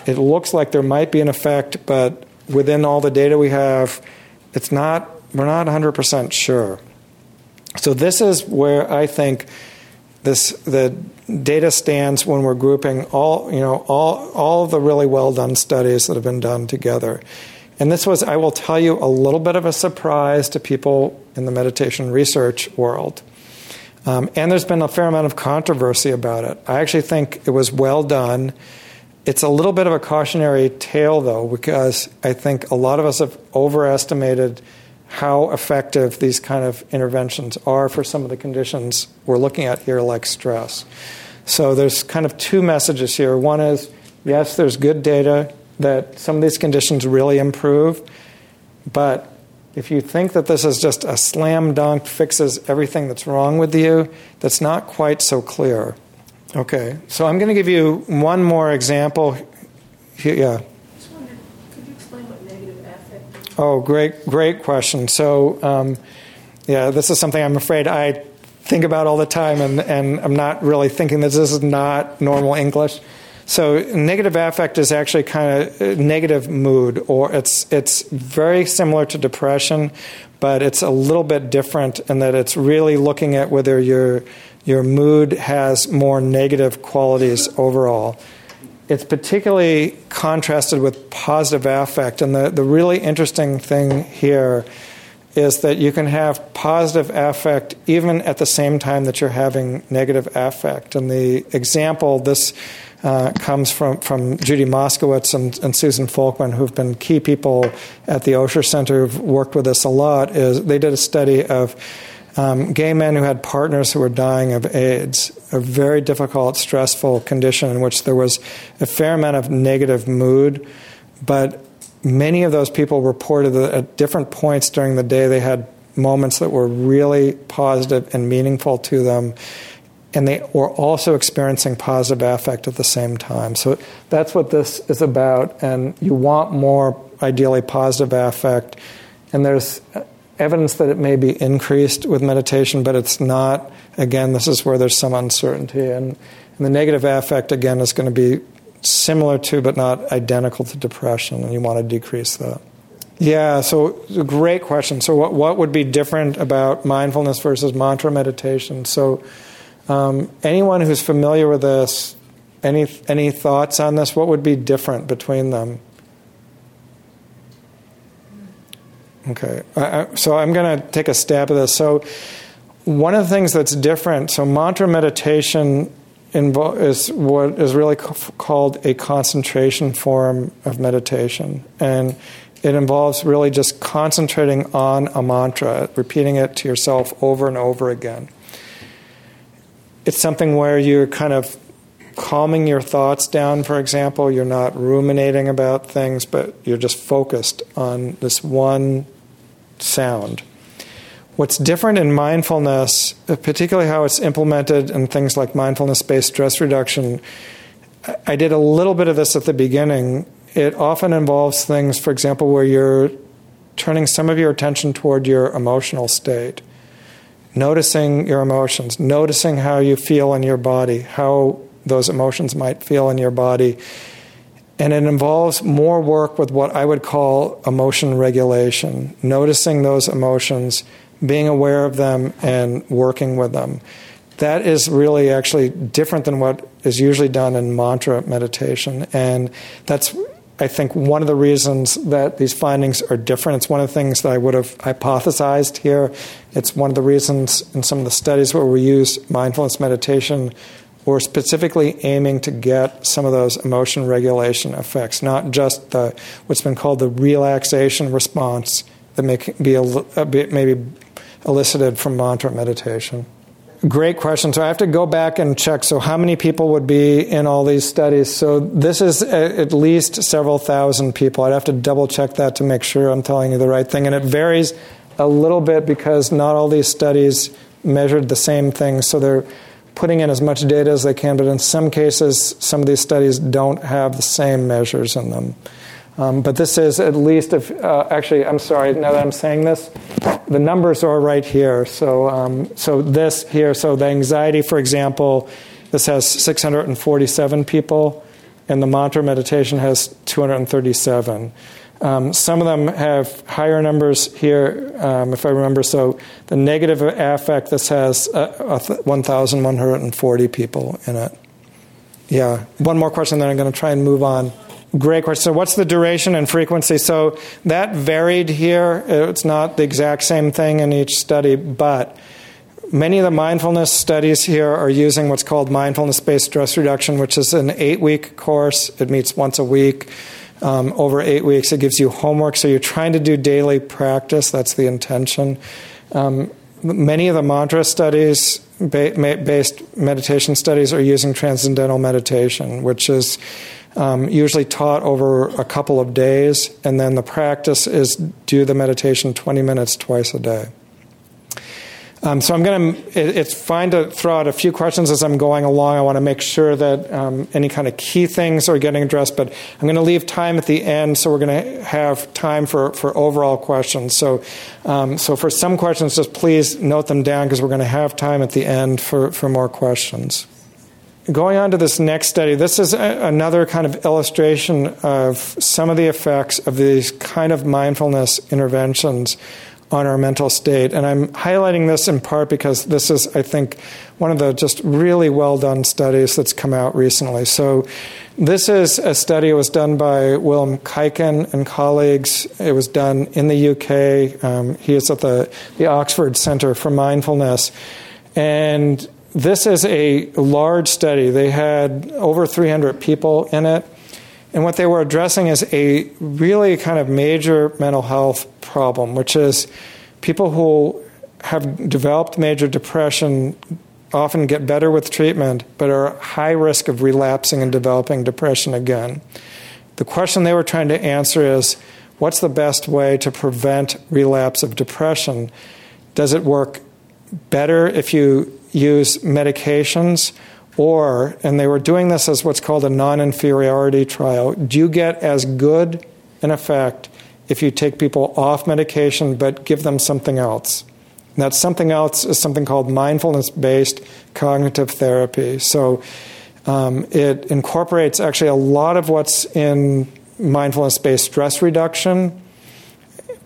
it looks like there might be an effect, but within all the data we have, it's not we're not 100% sure. So this is where I think this the data stands when we're grouping all you know all all the really well done studies that have been done together. And this was, I will tell you, a little bit of a surprise to people in the meditation research world. Um, and there's been a fair amount of controversy about it. I actually think it was well done. It's a little bit of a cautionary tale, though, because I think a lot of us have overestimated how effective these kind of interventions are for some of the conditions we're looking at here, like stress. So there's kind of two messages here. One is yes, there's good data that some of these conditions really improve, but if you think that this is just a slam dunk, fixes everything that's wrong with you, that's not quite so clear. Okay, so I'm going to give you one more example. Yeah. Oh, great, great question. So, um, yeah, this is something I'm afraid I think about all the time, and, and I'm not really thinking that this is not normal English. So negative affect is actually kind of negative mood, or it's it's very similar to depression, but it's a little bit different in that it's really looking at whether your your mood has more negative qualities overall. It's particularly contrasted with positive affect, and the, the really interesting thing here is that you can have positive affect even at the same time that you're having negative affect. And the example, this uh, comes from, from Judy Moskowitz and, and, Susan Folkman, who've been key people at the Osher Center who've worked with us a lot, is they did a study of um, gay men who had partners who were dying of AIDS, a very difficult, stressful condition in which there was a fair amount of negative mood, but many of those people reported that at different points during the day they had moments that were really positive and meaningful to them and they were also experiencing positive affect at the same time. So that's what this is about, and you want more, ideally, positive affect. And there's evidence that it may be increased with meditation, but it's not. Again, this is where there's some uncertainty. And, and the negative affect, again, is going to be similar to, but not identical to depression, and you want to decrease that. Yeah, so great question. So, what, what would be different about mindfulness versus mantra meditation? So, um, anyone who's familiar with this, any any thoughts on this? What would be different between them? Okay, so I'm going to take a stab at this. So, one of the things that's different. So, mantra meditation invo- is what is really called a concentration form of meditation, and it involves really just concentrating on a mantra, repeating it to yourself over and over again it's something where you're kind of calming your thoughts down, for example. You're not ruminating about things, but you're just focused on this one sound. What's different in mindfulness, uh, particularly how it's implemented in things like mindfulness based stress reduction, I did a little bit of this at the beginning. It often involves things, for example, where you're turning some of your attention toward your emotional state noticing your emotions, noticing how you feel in your body, how those emotions might feel in your body. And it involves more work with what I would call emotion regulation, noticing those emotions, being aware of them, and working with them. That is really actually different than what is usually done in mantra meditation. And that's I think one of the reasons that these findings are different, it's one of the things that I would have hypothesized here. It's one of the reasons in some of the studies where we use mindfulness meditation, we're specifically aiming to get some of those emotion regulation effects, not just the what's been called the relaxation response that may be, uh, bit, maybe elicited from mantra meditation. Great question. So I have to go back and check. So, how many people would be in all these studies? So, this is uh, at least several thousand people. I'd have to double check that to make sure I'm telling you the right thing. And it varies a little bit because not all these studies measured the same thing. So, they're putting in as much data as they can, but in some cases, some of these studies don't have the same measures in them. Um, but this is at least, if, uh, actually, I'm sorry, now that I'm saying this, the numbers are right here. So, um, so this here, so the anxiety, for example, this has 647 people, and the mantra meditation has 237. Um, some of them have higher numbers here, um, if I remember. So the negative affect, this has uh, 1,140 people in it. Yeah. One more question, then I'm going to try and move on. Great question. So, what's the duration and frequency? So, that varied here. It's not the exact same thing in each study, but many of the mindfulness studies here are using what's called mindfulness based stress reduction, which is an eight week course. It meets once a week. Um, over eight weeks, it gives you homework. So, you're trying to do daily practice. That's the intention. Um, many of the mantra studies, based meditation studies, are using transcendental meditation, which is um, usually taught over a couple of days, and then the practice is do the meditation 20 minutes twice a day. Um, so I'm going to. It's fine to throw out a few questions as I'm going along. I want to make sure that um, any kind of key things are getting addressed, but I'm going to leave time at the end, so we're going to have time for, for overall questions. So, um, so for some questions, just please note them down because we're going to have time at the end for, for more questions. going on to this next study, this is a, another kind of illustration of some of the effects of these kind of mindfulness interventions on our mental state. And I'm highlighting this in part because this is, I think, one of the just really well done studies that's come out recently. So, this is a study was done by Willem Kuyken and colleagues. It was done in the UK. Um, he is at the, the Oxford Center for Mindfulness. And this is a large study. They had over 300 people in it. And what they were addressing is a really kind of major mental health problem, which is people who have developed major depression often get better with treatment, but are high risk of relapsing and developing depression again. The question they were trying to answer is what's the best way to prevent relapse of depression? Does it work better if you use medications? Or, and they were doing this as what's called a non inferiority trial, do you get as good an effect if you take people off medication but give them something else? And that something else is something called mindfulness based cognitive therapy. So um, it incorporates actually a lot of what's in mindfulness based stress reduction,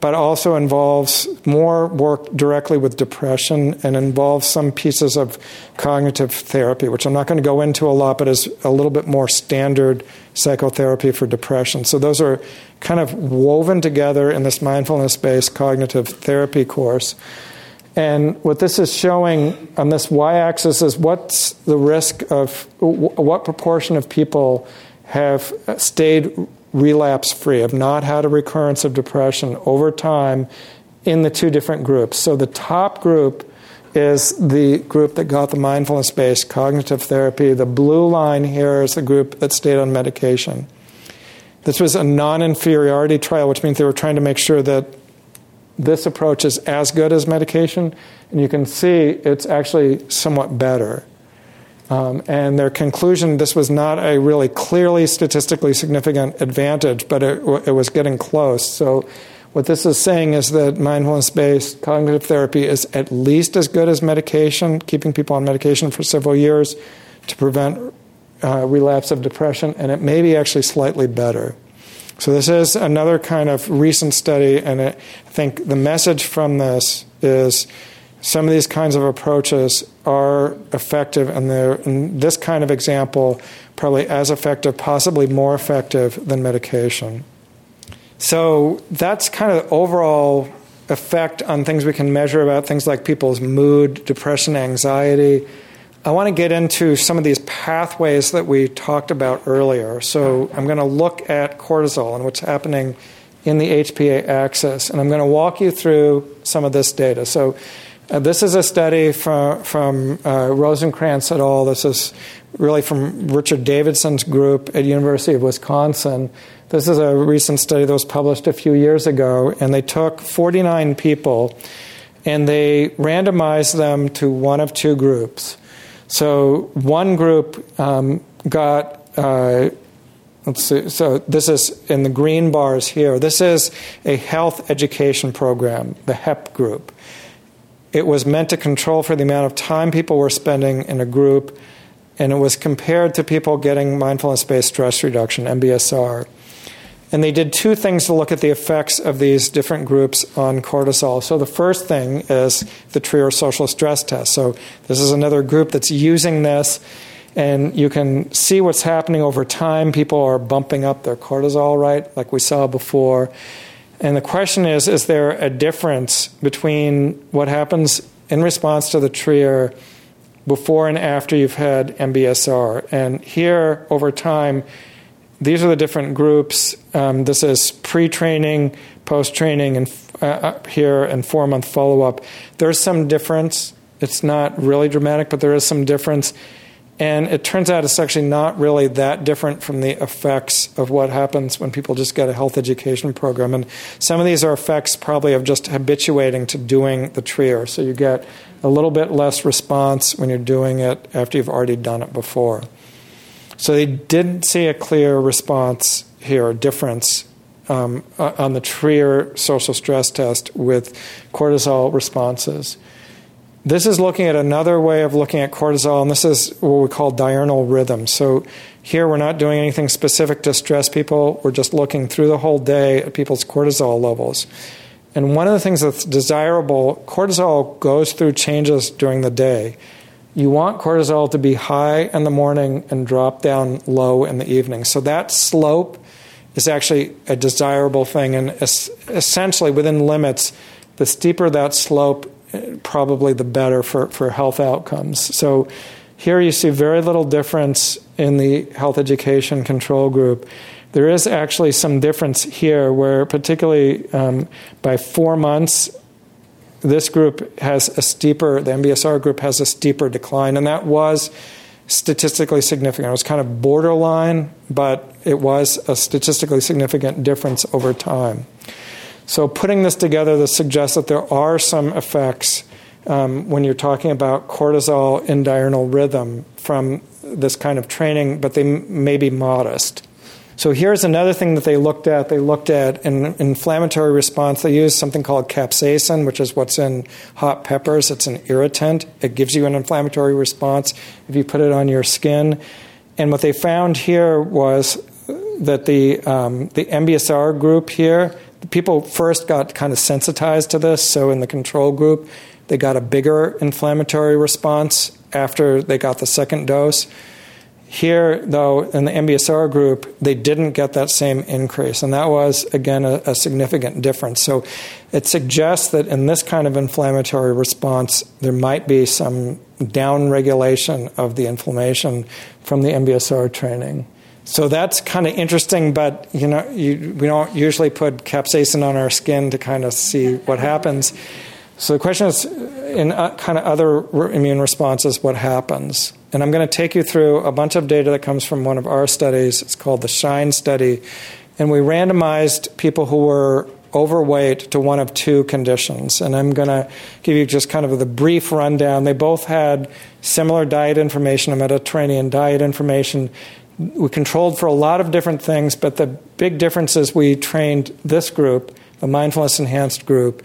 but also involves more work directly with depression and involves some pieces of cognitive therapy, which I'm not going to go into a lot, but is a little bit more standard psychotherapy for depression. So those are kind of woven together in this mindfulness based cognitive therapy course. And what this is showing on this y axis is what's the risk of what proportion of people have stayed relapse free, have not had a recurrence of depression over time in the two different groups. So the top group is the group that got the mindfulness based cognitive therapy. The blue line here is the group that stayed on medication. This was a non inferiority trial, which means they were trying to make sure that this approach is as good as medication, and you can see it's actually somewhat better. Um, and their conclusion this was not a really clearly statistically significant advantage, but it, it was getting close. So, what this is saying is that mindfulness based cognitive therapy is at least as good as medication, keeping people on medication for several years to prevent uh, relapse of depression, and it may be actually slightly better. So, this is another kind of recent study, and it, I think the message from this is some of these kinds of approaches are effective, and they're, in this kind of example, probably as effective, possibly more effective than medication. So that's kind of the overall effect on things we can measure about things like people's mood, depression, anxiety. I want to get into some of these pathways that we talked about earlier. So I'm going to look at cortisol and what's happening in the HPA axis, and I'm going to walk you through some of this data. So uh, this is a study from, from uh, Rosenkranz et al. This is really from Richard Davidson's group at University of Wisconsin. This is a recent study that was published a few years ago, and they took 49 people and they randomized them to one of two groups. So one group um, got uh, Let's see. So this is in the green bars here. This is a health education program, the HEP group. It was meant to control for the amount of time people were spending in a group, and it was compared to people getting mindfulness based stress reduction, MBSR. And they did two things to look at the effects of these different groups on cortisol. So the first thing is the Trier social stress test. So this is another group that's using this, and you can see what's happening over time. People are bumping up their cortisol, right, like we saw before. And the question is is there a difference between what happens in response to the Trier before and after you've had MBSR? And here, over time, these are the different groups. Um, this is pre training, post training, and uh, here, and four month follow up. There's some difference. It's not really dramatic, but there is some difference and it turns out it's actually not really that different from the effects of what happens when people just get a health education program. And some of these are effects probably of just habituating to doing the trier. So you get a little bit less response when you're doing it after you've already done it before. So they didn't see a clear response here, a difference um, on the Trier social stress test with cortisol responses. This is looking at another way of looking at cortisol, and this is what we call diurnal rhythm. So here we're not doing anything specific to stress people, we're just looking through the whole day at people's cortisol levels. And one of the things that's desirable, cortisol goes through changes during the day. You want cortisol to be high in the morning and drop down low in the evening. So that slope is actually a desirable thing, and essentially within limits, the steeper that slope, probably the better for, for health outcomes. So here you see very little difference in the health education control group. There is actually some difference here, where particularly um, by four months, this group has a steeper, the MBSR group has a steeper decline, and that was statistically significant. It was kind of borderline, but it was a statistically significant difference over time. So, putting this together, this suggests that there are some effects um, when you're talking about cortisol in diurnal rhythm from this kind of training, but they m- may be modest. So here's another thing that they looked at. They looked at an inflammatory response. They used something called capsaicin, which is what's in hot peppers. It's an irritant. It gives you an inflammatory response if you put it on your skin. And what they found here was that the um, the MBSR group here, people first got kind of sensitized to this. So in the control group, they got a bigger inflammatory response after they got the second dose. Here, though, in the MBSR group, they didn't get that same increase, and that was, again, a, a, significant difference. So it suggests that in this kind of inflammatory response, there might be some downregulation of the inflammation from the MBSR training. So that's kind of interesting, but you know, you, we don't usually put capsaicin on our skin to kind of see what happens. So the question is, in uh, kind of other immune responses, what happens? And I'm going to take you through a bunch of data that comes from one of our studies. It's called the SHINE study. And we randomized people who were overweight to one of two conditions. And I'm going to give you just kind of the brief rundown. They both had similar diet information, a Mediterranean diet information. We controlled for a lot of different things, but the big difference is we trained this group, the mindfulness enhanced group,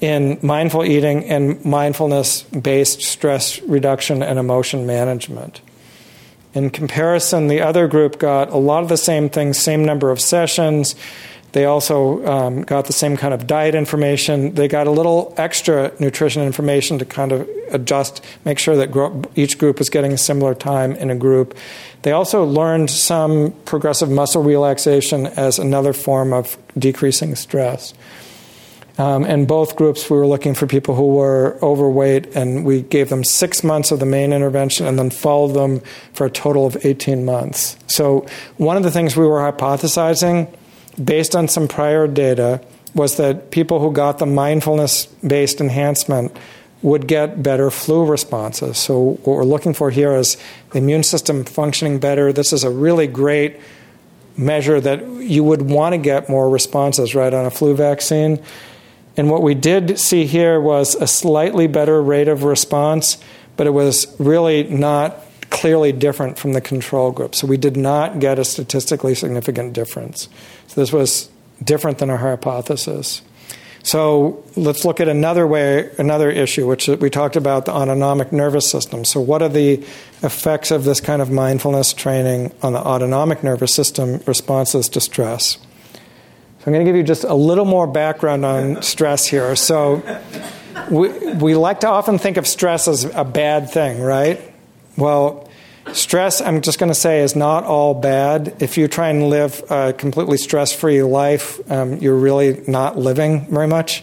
in mindful eating and mindfulness based stress reduction and emotion management. In comparison, the other group got a lot of the same things, same number of sessions. They also um, got the same kind of diet information. They got a little extra nutrition information to kind of adjust, make sure that gro- each group was getting a similar time in a group. They also learned some progressive muscle relaxation as another form of decreasing stress. Um, both groups, we were looking for people who were overweight, and we gave them six months of the main intervention and then followed them for a total of 18 months. So, one of the things we were hypothesizing, based on some prior data, was that people who got the mindfulness based enhancement would get better flu responses. So, what we're looking for here is the immune system functioning better. This is a really great measure that you would want to get more responses, right, on a flu vaccine. And what we did see here was a slightly better rate of response, but it was really not clearly different from the control group. So we did not get a statistically significant difference. So this was different than our hypothesis. So let's look at another way, another issue, which we talked about the autonomic nervous system. So, what are the effects of this kind of mindfulness training on the autonomic nervous system responses to stress? So, I'm going to give you just a little more background on stress here. So, we, we like to often think of stress as a bad thing, right? Well, stress, I'm just going to say, is not all bad. If you try and live a completely stress free life, um, you're really not living very much.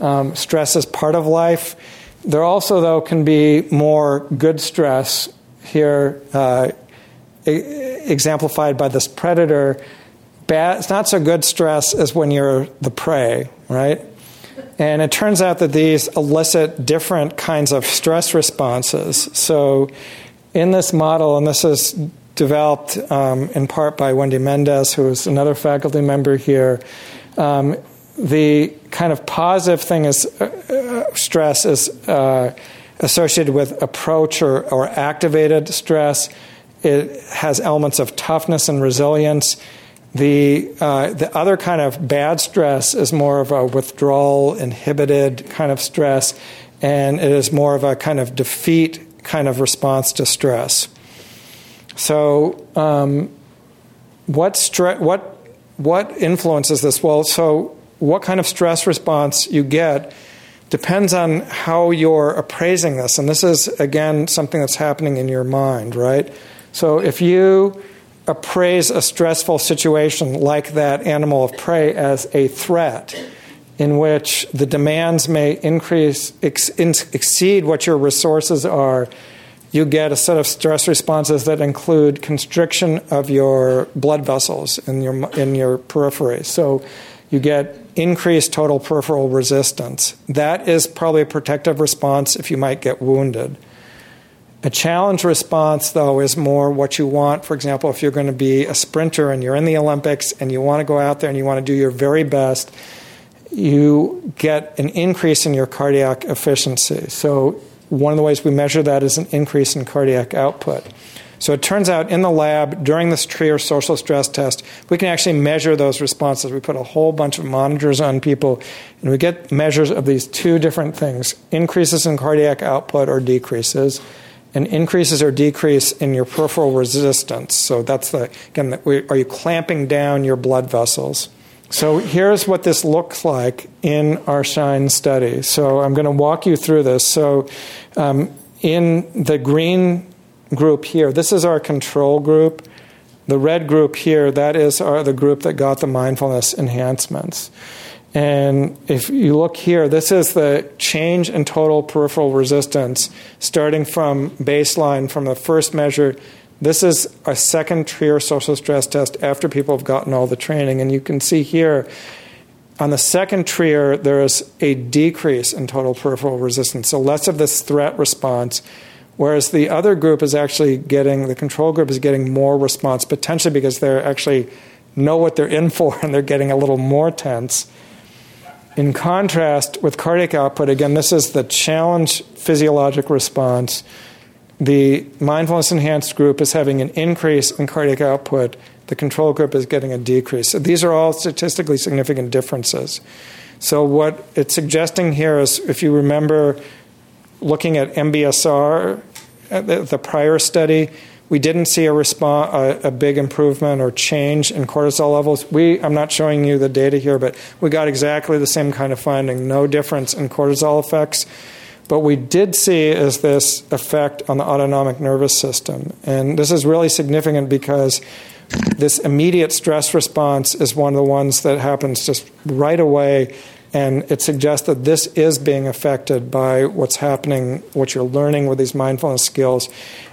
Um, stress is part of life. There also, though, can be more good stress here, uh, exemplified by this predator bad, it's not so good stress as when you're the prey, right? And it turns out that these elicit different kinds of stress responses. So, in this model, and this is developed um, in part by Wendy Mendes, who is another faculty member here, um, the kind of positive thing is uh, uh, stress is uh, associated with approach or, or activated stress. It has elements of toughness and resilience the, uh, the other kind of bad stress is more of a withdrawal, inhibited kind of stress. and it is more of a kind of defeat kind of response to stress. So, um, what, stre- what, what influences this? Well, so what kind of stress response you get depends on how you're appraising this. And this is, again, something that's happening in your mind, right? So if you appraise a stressful situation like that animal of prey as a threat, in which the demands may increase, ex- exceed what your resources are, you get a set of stress responses that include constriction of your blood vessels in your, in your periphery. So you get increased total peripheral resistance. That is probably a protective response if you might get wounded. A challenge response, though, is more what you want. For example, if you're going to be a sprinter and you're in the Olympics and you want to go out there and you want to do your very best, you get an increase in your cardiac efficiency. So, one of the ways we measure that is an increase in cardiac output. So it turns out in the lab during this Trier social stress test, we can actually measure those responses. We put a whole bunch of monitors on people, and we get measures of these two different things increases in cardiac output or decreases, and increases or decrease in your peripheral resistance. So that's the, again, are you clamping down your blood vessels? So here's what this looks like in our SHINE study. So I'm going to walk you through this. So um, in the green group here, this is our control group. The red group here, that is our, the group that got the mindfulness enhancements. And if you look here, this is the change in total peripheral resistance starting from baseline from the first measure this is a second Trier social stress test after people have gotten all the training. And you can see here on the second Trier, there is a decrease in total peripheral resistance, so less of this threat response. Whereas the other group is actually getting, the control group is getting more response, potentially because they're actually know what they're in for and they're getting a little more tense. In contrast, with cardiac output, again, this is the challenge physiologic response the mindfulness enhanced group is having an increase in cardiac output, the control group is getting a decrease. So these are all statistically significant differences. So, what it's suggesting here is if you remember looking at MBSR, uh, the, the prior study, we didn't see a, response, a, a, big improvement or change in cortisol levels. We, I'm not showing you the data here, but we got exactly the same kind of finding no difference in cortisol effects. But we did see is this effect on the autonomic nervous system. And this is really significant because this immediate stress response is one of the ones that happens just right away. And it suggests that this is being affected by what's happening, what you're learning with these mindfulness skills.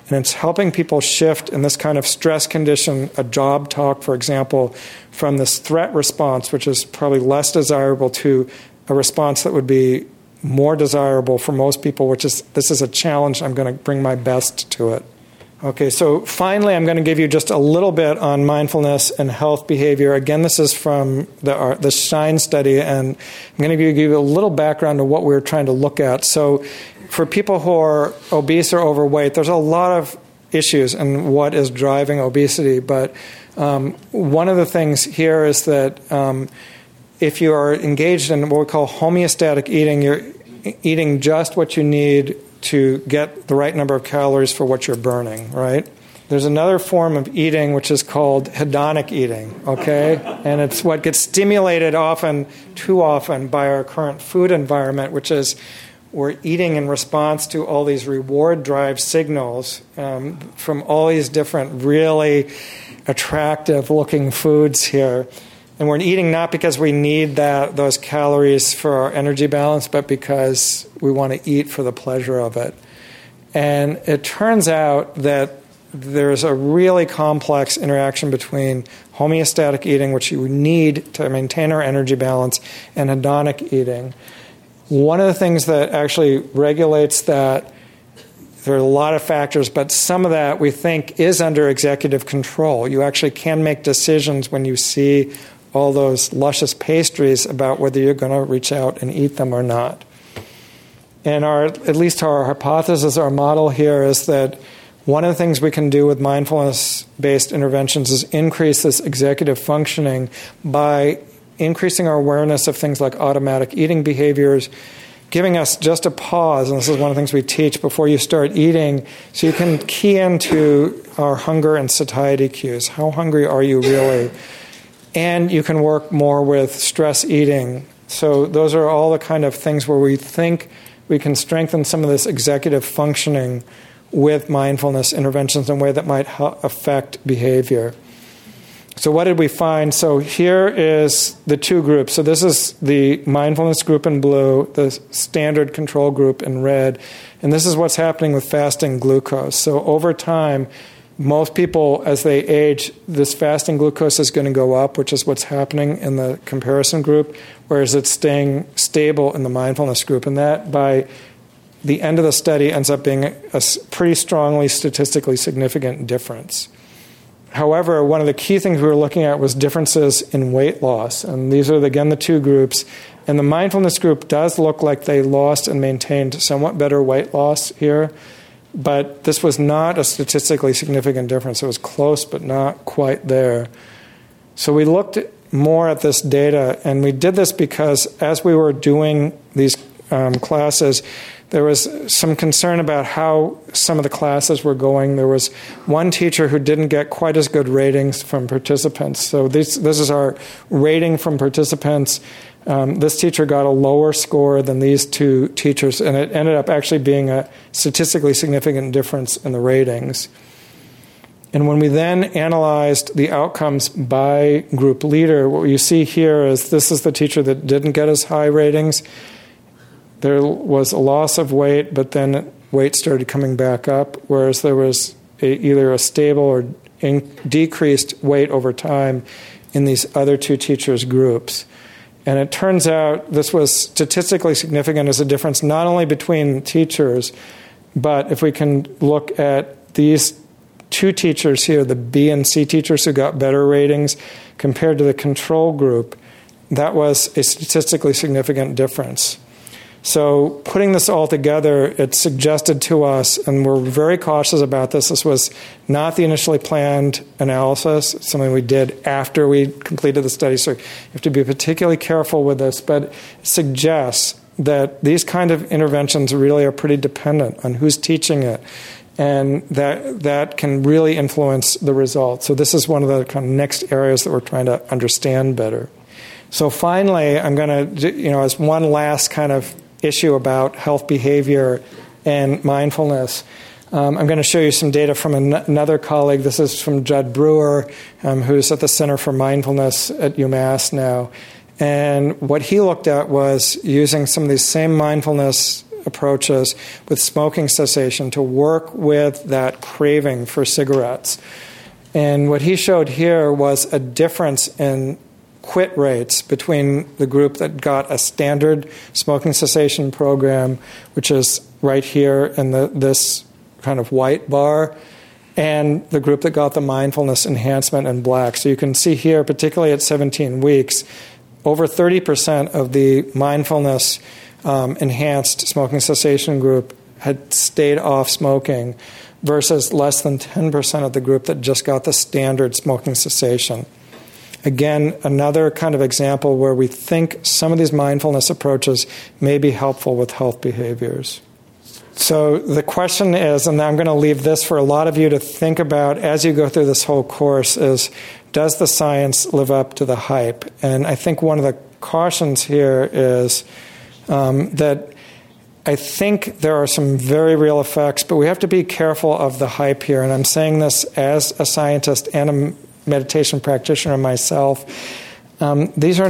And it's helping people shift in this kind of stress condition, a job talk, for example, from this threat response, which is probably less desirable, to a response that would be more desirable for most people, which is this is a challenge. I'm going to bring my best to it. Okay, so finally, I'm going to give you just a little bit on mindfulness and health behavior. Again, this is from the, uh, the SHINE study, and I'm going to give you a little background of what we are trying to look at. So, for people who are obese or overweight, there's a lot of issues and what is driving obesity, but um, one of the things here is that um, if you are engaged in what we call homeostatic eating, you're eating just what you need to get the right number of calories for what you're burning, right? There's another form of eating which is called hedonic eating, okay? And it's what gets stimulated often, too often, by our current food environment, which is we're eating in response to all these reward drive signals um, from all these different really attractive looking foods here. And we're eating not because we need that, those calories for our energy balance, but because we want to eat for the pleasure of it. And it turns out that there's a really complex interaction between homeostatic eating, which you need to maintain our energy balance, and hedonic eating. One of the things that actually regulates that, there are a lot of factors, but some of that we think is under executive control. You actually can make decisions when you see all those luscious pastries about whether you're going to reach out and eat them or not. And our, at least our hypothesis, our model here is that one of the things we can do with mindfulness based interventions is increase this executive functioning by increasing our awareness of things like automatic eating behaviors, giving us just a pause, and this is one of the things we teach before you start eating, so you can key into our hunger and satiety cues. How hungry are you really? And you can work more with stress eating. So, those are all the kind of things where we think we can strengthen some of this executive functioning with mindfulness interventions in a way that might affect behavior. So, what did we find? So, here is the two groups. So, this is the mindfulness group in blue, the standard control group in red, and this is what's happening with fasting glucose. So, over time, most people, as they age, this fasting glucose is going to go up, which is what's happening in the comparison group, whereas it's staying stable in the mindfulness group. And that, by the end of the study, ends up being a pretty strongly statistically significant difference. However, one of the key things we were looking at was differences in weight loss. And these are, again, the two groups. And the mindfulness group does look like they lost and maintained somewhat better weight loss here. But this was not a statistically significant difference. It was close, but not quite there. So we looked more at this data, and we did this because as we were doing these um, classes, there was some concern about how some of the classes were going. There was one teacher who didn't get quite as good ratings from participants. So this, this is our rating from participants. Um, this teacher got a lower score than these two teachers, and it ended up actually being a statistically significant difference in the ratings. And when we then analyzed the outcomes by group leader, what you see here is this is the teacher that didn't get as high ratings there was a loss of weight, but then weight started coming back up, whereas there was a, either a stable or in, decreased weight over time in these other two teachers' groups. And it turns out this was statistically significant as a difference not only between teachers, but if we can look at these two teachers here, the B and C teachers who got better ratings compared to the control group, that was a statistically significant difference. So, putting this all together, it suggested to us, and we're very cautious about this. This was not the initially planned analysis, it's something we did after we completed the study. So, you have to be particularly careful with this, but suggests that these kind of interventions really are pretty dependent on who's teaching it. And that that can really influence the results. So this is one of the kind of next areas that we're trying to understand better. So finally, I'm going to, you know, as one last kind of issue about health behavior and mindfulness. Um, I'm going to show you some data from an- another colleague. This is from Judd Brewer, um, who's at the Center for Mindfulness at UMass now. And what he looked at was using some of these same mindfulness approaches with smoking cessation to work with that craving for cigarettes. And what he showed here was a difference in quit rates between the group that got a standard smoking cessation program, which is right here in the, this kind of white bar, and the group that got the mindfulness enhancement in black. So you can see here, particularly at 17 weeks, over 30% of the mindfulness um, enhanced smoking cessation group had stayed off smoking versus less than 10% of the group that just got the standard smoking cessation. Again, another kind of example where we think some of these mindfulness approaches may be helpful with health behaviors. So the question is, and I'm going to leave this for a lot of you to think about as you go through this whole course, is does the science live up to the hype? And I think one of the cautions here is um, that I think there are some very real effects, but we have to be careful of the hype here. And I'm saying this as a scientist and a meditation practitioner myself. Um, these are,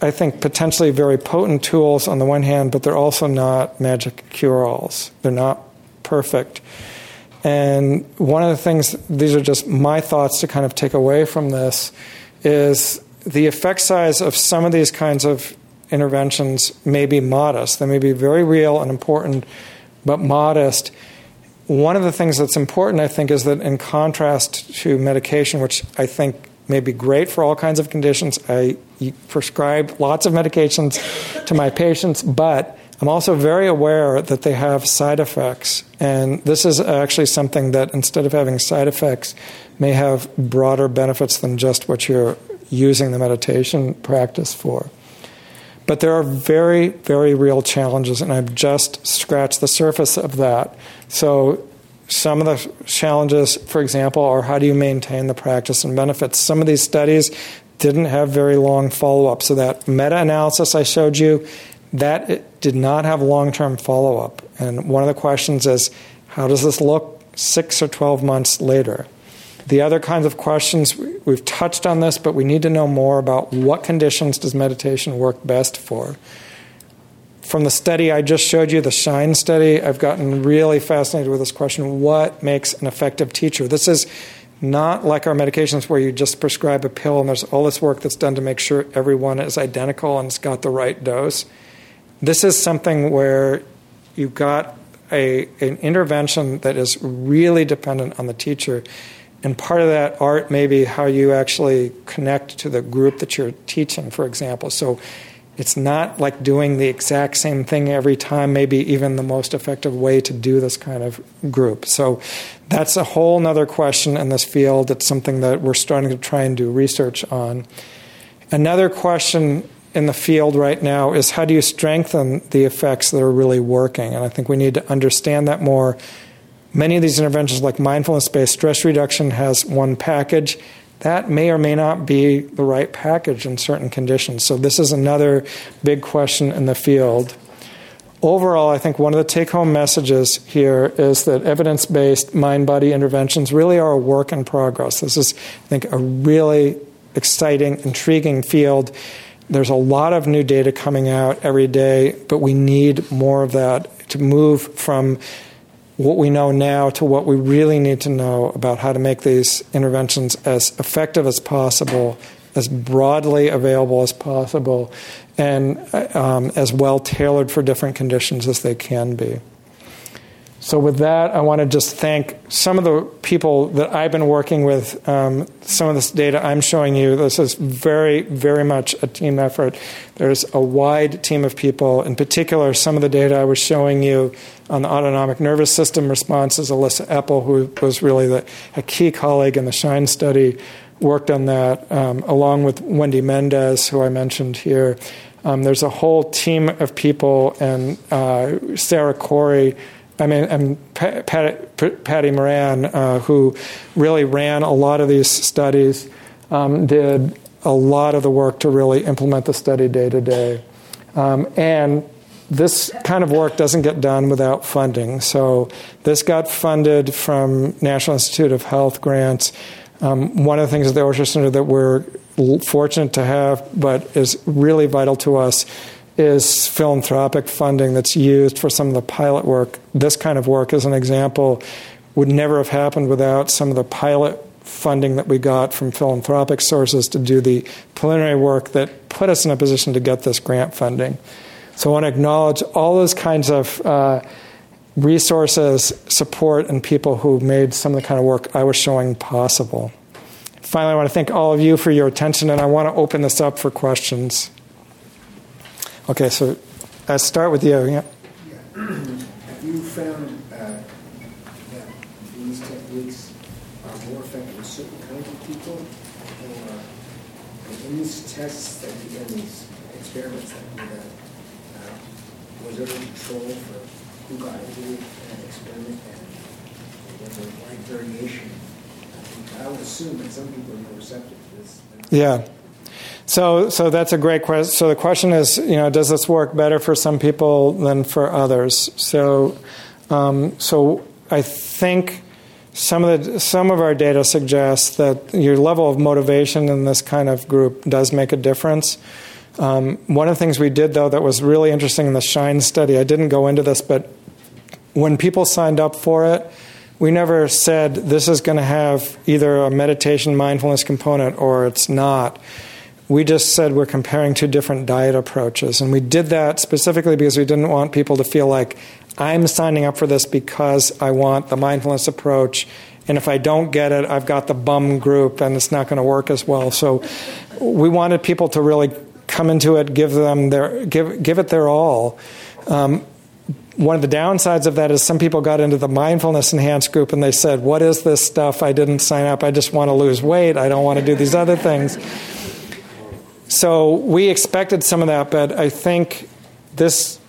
I think, potentially very potent tools on the one hand, but they're also not magic cure alls. They're not perfect. And one of the things, these are just my thoughts to kind of take away from this, is the effect size of some of these kinds of interventions may be modest. They may be very real and important, but modest one of the things that's important, I think, is that in contrast to medication, which I think may be great for all kinds of conditions, I prescribe lots of medications to my patients, but I'm also very aware that they have side effects. And this is actually something that, instead of having side effects, may have broader benefits than just what you're using the meditation practice for. But there are very, very real challenges, and I've just scratched the surface of that. So, some of the challenges, for example, are how do you maintain the practice and benefits? Some of these studies didn't have very long follow up. So, that meta analysis I showed you, that did not have long term follow up. And one of the questions is how does this look six or 12 months later? The other kinds of questions, we've touched on this, but we need to know more about what conditions does meditation work best for. From the study I just showed you, the SHINE study, I've gotten really fascinated with this question what makes an effective teacher? This is not like our medications where you just prescribe a pill and there's all this work that's done to make sure everyone is identical and it's got the right dose. This is something where you've got a, an intervention that is really dependent on the teacher. And part of that art may be how you actually connect to the group that you're teaching, for example. So it's not like doing the exact same thing every time, maybe even the most effective way to do this kind of group. So that's a whole other question in this field. It's something that we're starting to try and do research on. Another question in the field right now is how do you strengthen the effects that are really working? And I think we need to understand that more. Many of these interventions, like mindfulness based stress reduction, has one package that may or may not be the right package in certain conditions. So, this is another big question in the field. Overall, I think one of the take home messages here is that evidence based mind body interventions really are a work in progress. This is, I think, a really exciting, intriguing field. There's a lot of new data coming out every day, but we need more of that to move from what we know now to what we really need to know about how to make these interventions as effective as possible, as broadly available as possible, and um, as well tailored for different conditions as they can be. So, with that, I want to just thank some of the people that I've been working with. Um, some of this data I'm showing you, this is very, very much a team effort. There's a wide team of people. In particular, some of the data I was showing you on the autonomic nervous system responses, Elissa Epel, who was really the, a key colleague in the SHINE study, worked on that, um, along with Wendy Mendes, who I mentioned here. Um, there's a whole team of people, and uh, Sarah Corey I mean, and Patty Moran, uh, who really ran a lot of these studies, um, did a lot of the work to really implement the study day to day. Um, and this kind of work doesn't get done without funding. So this got funded from National Institute of Health grants. Um, one of the things at the Osher Center that we're fortunate to have, but is really vital to us, is philanthropic funding that's used for some of the pilot work. This kind of work, as an example, would never have happened without some of the pilot funding that we got from philanthropic sources to do the preliminary work that put us in a position to get this grant funding. So I want to acknowledge all those kinds of uh, resources, support, and people who made some of the kind of work I was showing possible. Finally, I want to thank all of you for your attention, and I want to open this up for questions. Okay, so let's start with you. Yeah. yeah. Have you found uh, that these techniques are more effective with certain kinds of people? Or in these tests that you did, these experiments that you did, uh, was there a control for who got into an experiment and was there wide variation? I would assume that some people are more receptive to this. Yeah. So, so that's a great question. So the question is, you know, does this work better for some people than for others? So, um, so I think some of the some of our data suggests that your level of motivation in this kind of group does make a difference. Um, one of the things we did, though, that was really interesting in the SHINE study, I didn't go into this, but when people signed up for it, we never said this is going to have either a meditation mindfulness component or it's not we just said we're comparing two different diet approaches. And we did that specifically because we didn't want people to feel like I'm signing up for this because I want the mindfulness approach. And if I don't get it, I've got the bum group and it's not going to work as well. So we wanted people to really come into it, give them their give give it their all. Um, one of the downsides of that is some people got into the mindfulness enhanced group and they said, "What is this stuff? I didn't sign up. I just want to lose weight. I don't want to do these other things." So we expected some of that, but I think this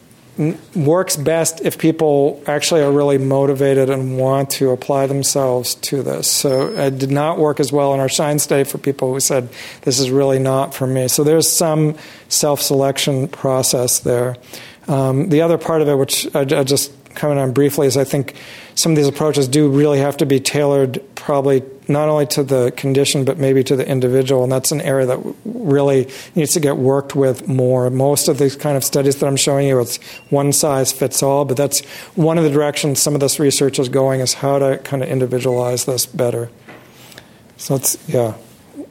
works best if people actually are really motivated and want to apply themselves to this. So it did not work as well in our SHINE day for people who said, this is really not for me. So there's some self selection process there. Um, the other part of it, which I, I just comment on briefly, is I think some of these approaches do really have to be tailored, probably not only to the condition, but maybe to the individual. And that's an area that really needs to get worked with more. Most of these kind of studies that I'm showing you, it's one size fits all, but that's one of the directions some of this research is going is how to kind of individualize this better. So it's, yeah.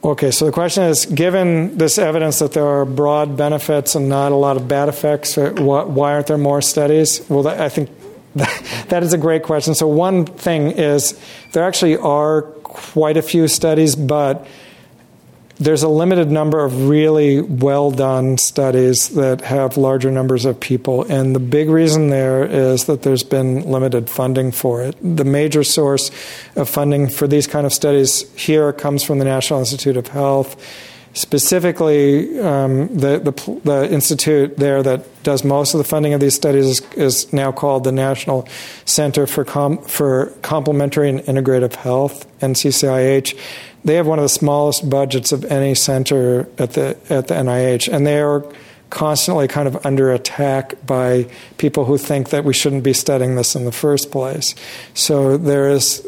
Okay, so the question is given this evidence that there are broad benefits and not a lot of bad effects, uh, why aren't there more studies? Well, I think that is a great question. So, one thing is there actually are quite a few studies, but there's a limited number of really well done studies that have larger numbers of people. And the big reason there is that there's been limited funding for it. The major source of funding for these kind of studies here comes from the National Institute of Health Specifically, um, the, the, the, institute there that does most of the funding of these studies is, is now called the National Center for, Com- for Complementary and Integrative Health, NCCIH. They have one of the smallest budgets of any center at the, at the NIH, and they are constantly kind of under attack by people who think that we shouldn't be studying this in the first place. So there is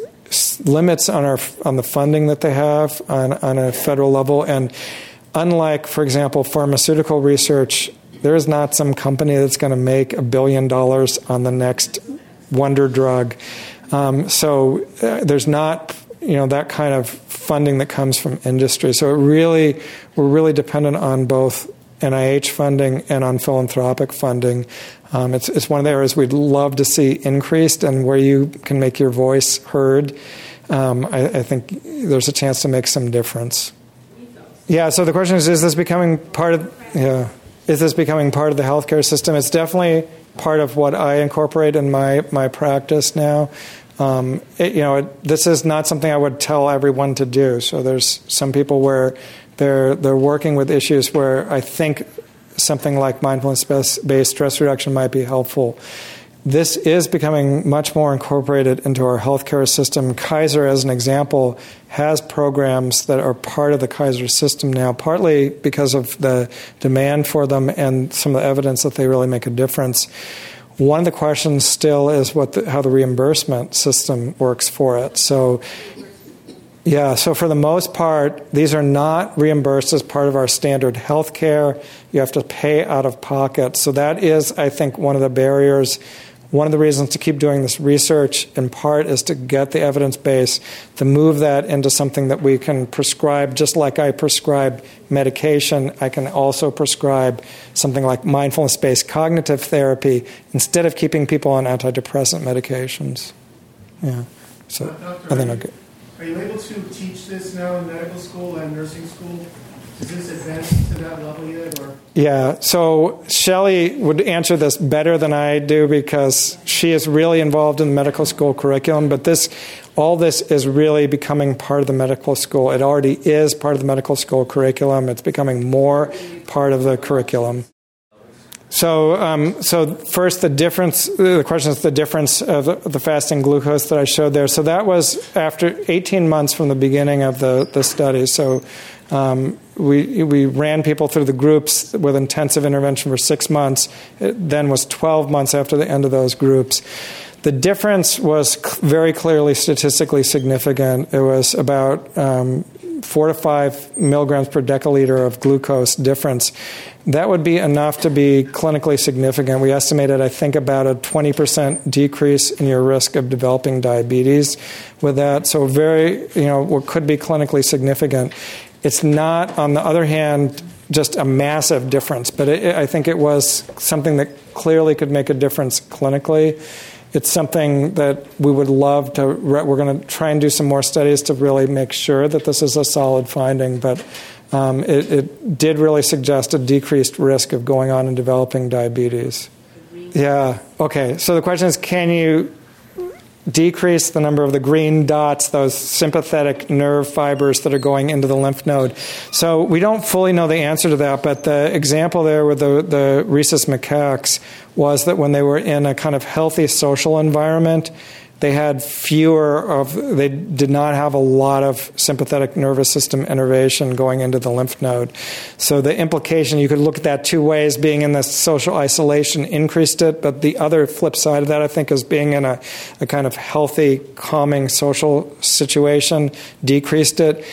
limits on our on the funding that they have on, on a federal level. And unlike, for example, pharmaceutical research, there is not some company that's going to make a billion dollars on the next wonder drug. Um, so uh, there's not you know that kind of funding that comes from industry. So it really we're really dependent on both NIH funding and on philanthropic funding. Um, it's, it's one of the areas we'd love to see increased, and where you can make your voice heard, um, I, I, think there's a chance to make some difference. Yeah. So the question is: Is this becoming part of? Yeah. Is this becoming part of the healthcare system? It's definitely part of what I incorporate in my my practice now. Um, it, you know, it, this is not something I would tell everyone to do. So there's some people where they're they're working with issues where I think something like mindfulness based stress reduction might be helpful. This is becoming much more incorporated into our healthcare system. Kaiser, as an example, has programs that are part of the Kaiser system now, partly because of the demand for them and some of the evidence that they really make a difference. One of the questions still is what the, how the reimbursement system works for it. So, yeah, so for the most part, these are not reimbursed as part of our standard health care. You have to pay out of pocket. So that is, I think, one of the barriers. One of the reasons to keep doing this research, in part, is to get the evidence base, to move that into something that we can prescribe, just like I prescribe medication, I can also prescribe something like mindfulness based cognitive therapy instead of keeping people on antidepressant medications. Yeah. So, I think okay. Are you able to teach this now in medical school and nursing school? Is this advanced to that level yet? Or? Yeah, so Shelley would answer this better than I do because she is really involved in the medical school curriculum, but this all this is really becoming part of the medical school. It already is part of the medical school curriculum. It's becoming more part of the curriculum. So, um, so first, the difference. The question is the difference of the fasting glucose that I showed there. So that was after 18 months from the beginning of the, the study. So um, we we ran people through the groups with intensive intervention for six months. It then was 12 months after the end of those groups. The difference was very clearly statistically significant. It was about um, four to five milligrams per deciliter of glucose difference. That would be enough to be clinically significant. We estimated, I think, about a 20% decrease in your risk of developing diabetes with that. So, very, you know, what could be clinically significant. It's not, on the other hand, just a massive difference, but it, I think it was something that clearly could make a difference clinically it's something that we would love to. We're going to try and do some more studies to really make sure that this is a solid finding, but um, it, it, did really suggest a decreased risk of going on and developing diabetes. Yeah. Okay. So the question is, can you decrease the number of the green dots, those sympathetic nerve fibers that are going into the lymph node. So we don't fully know the answer to that, but the example there with the, the rhesus macaques was that when they were in a kind of healthy social environment, they had fewer of they did not have a lot of sympathetic nervous system innervation going into the lymph node. So the implication you could look at that two ways being in the social isolation increased it but the other flip side of that i think is being in a, a kind of healthy calming social situation decreased it.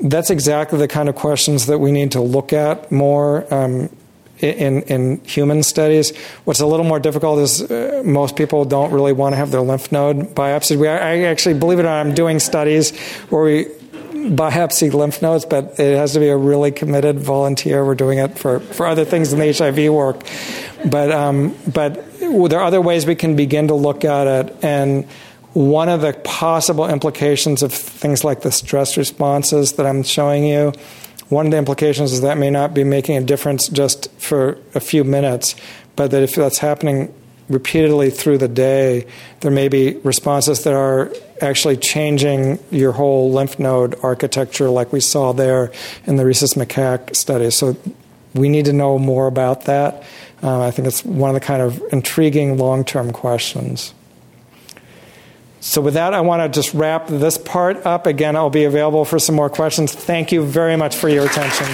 That's exactly the kind of questions that we need to look at more um, in, in human studies. What's a little more difficult is uh, most people don't really want to have their lymph node biopsied. We, I actually, believe it or not, I'm doing studies where we biopsy lymph nodes, but it has to be a really committed volunteer. We're doing it for, for other things in the HIV work. But, um, but there are other ways we can begin to look at it. And one of the possible implications of things like the stress responses that I'm showing you one of the implications is that may not be making a difference just for a few minutes, but that if that's happening repeatedly through the day, there may be responses that are actually changing your whole lymph node architecture, like we saw there in the rhesus macaque study. So we need to know more about that. Uh, I think it's one of the kind of intriguing long term questions. So, with that, I want to just wrap this part up. Again, I'll be available for some more questions. Thank you very much for your attention.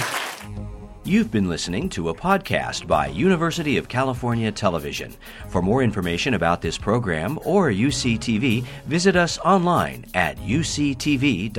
You've been listening to a podcast by University of California Television. For more information about this program or UCTV, visit us online at uctv.tv.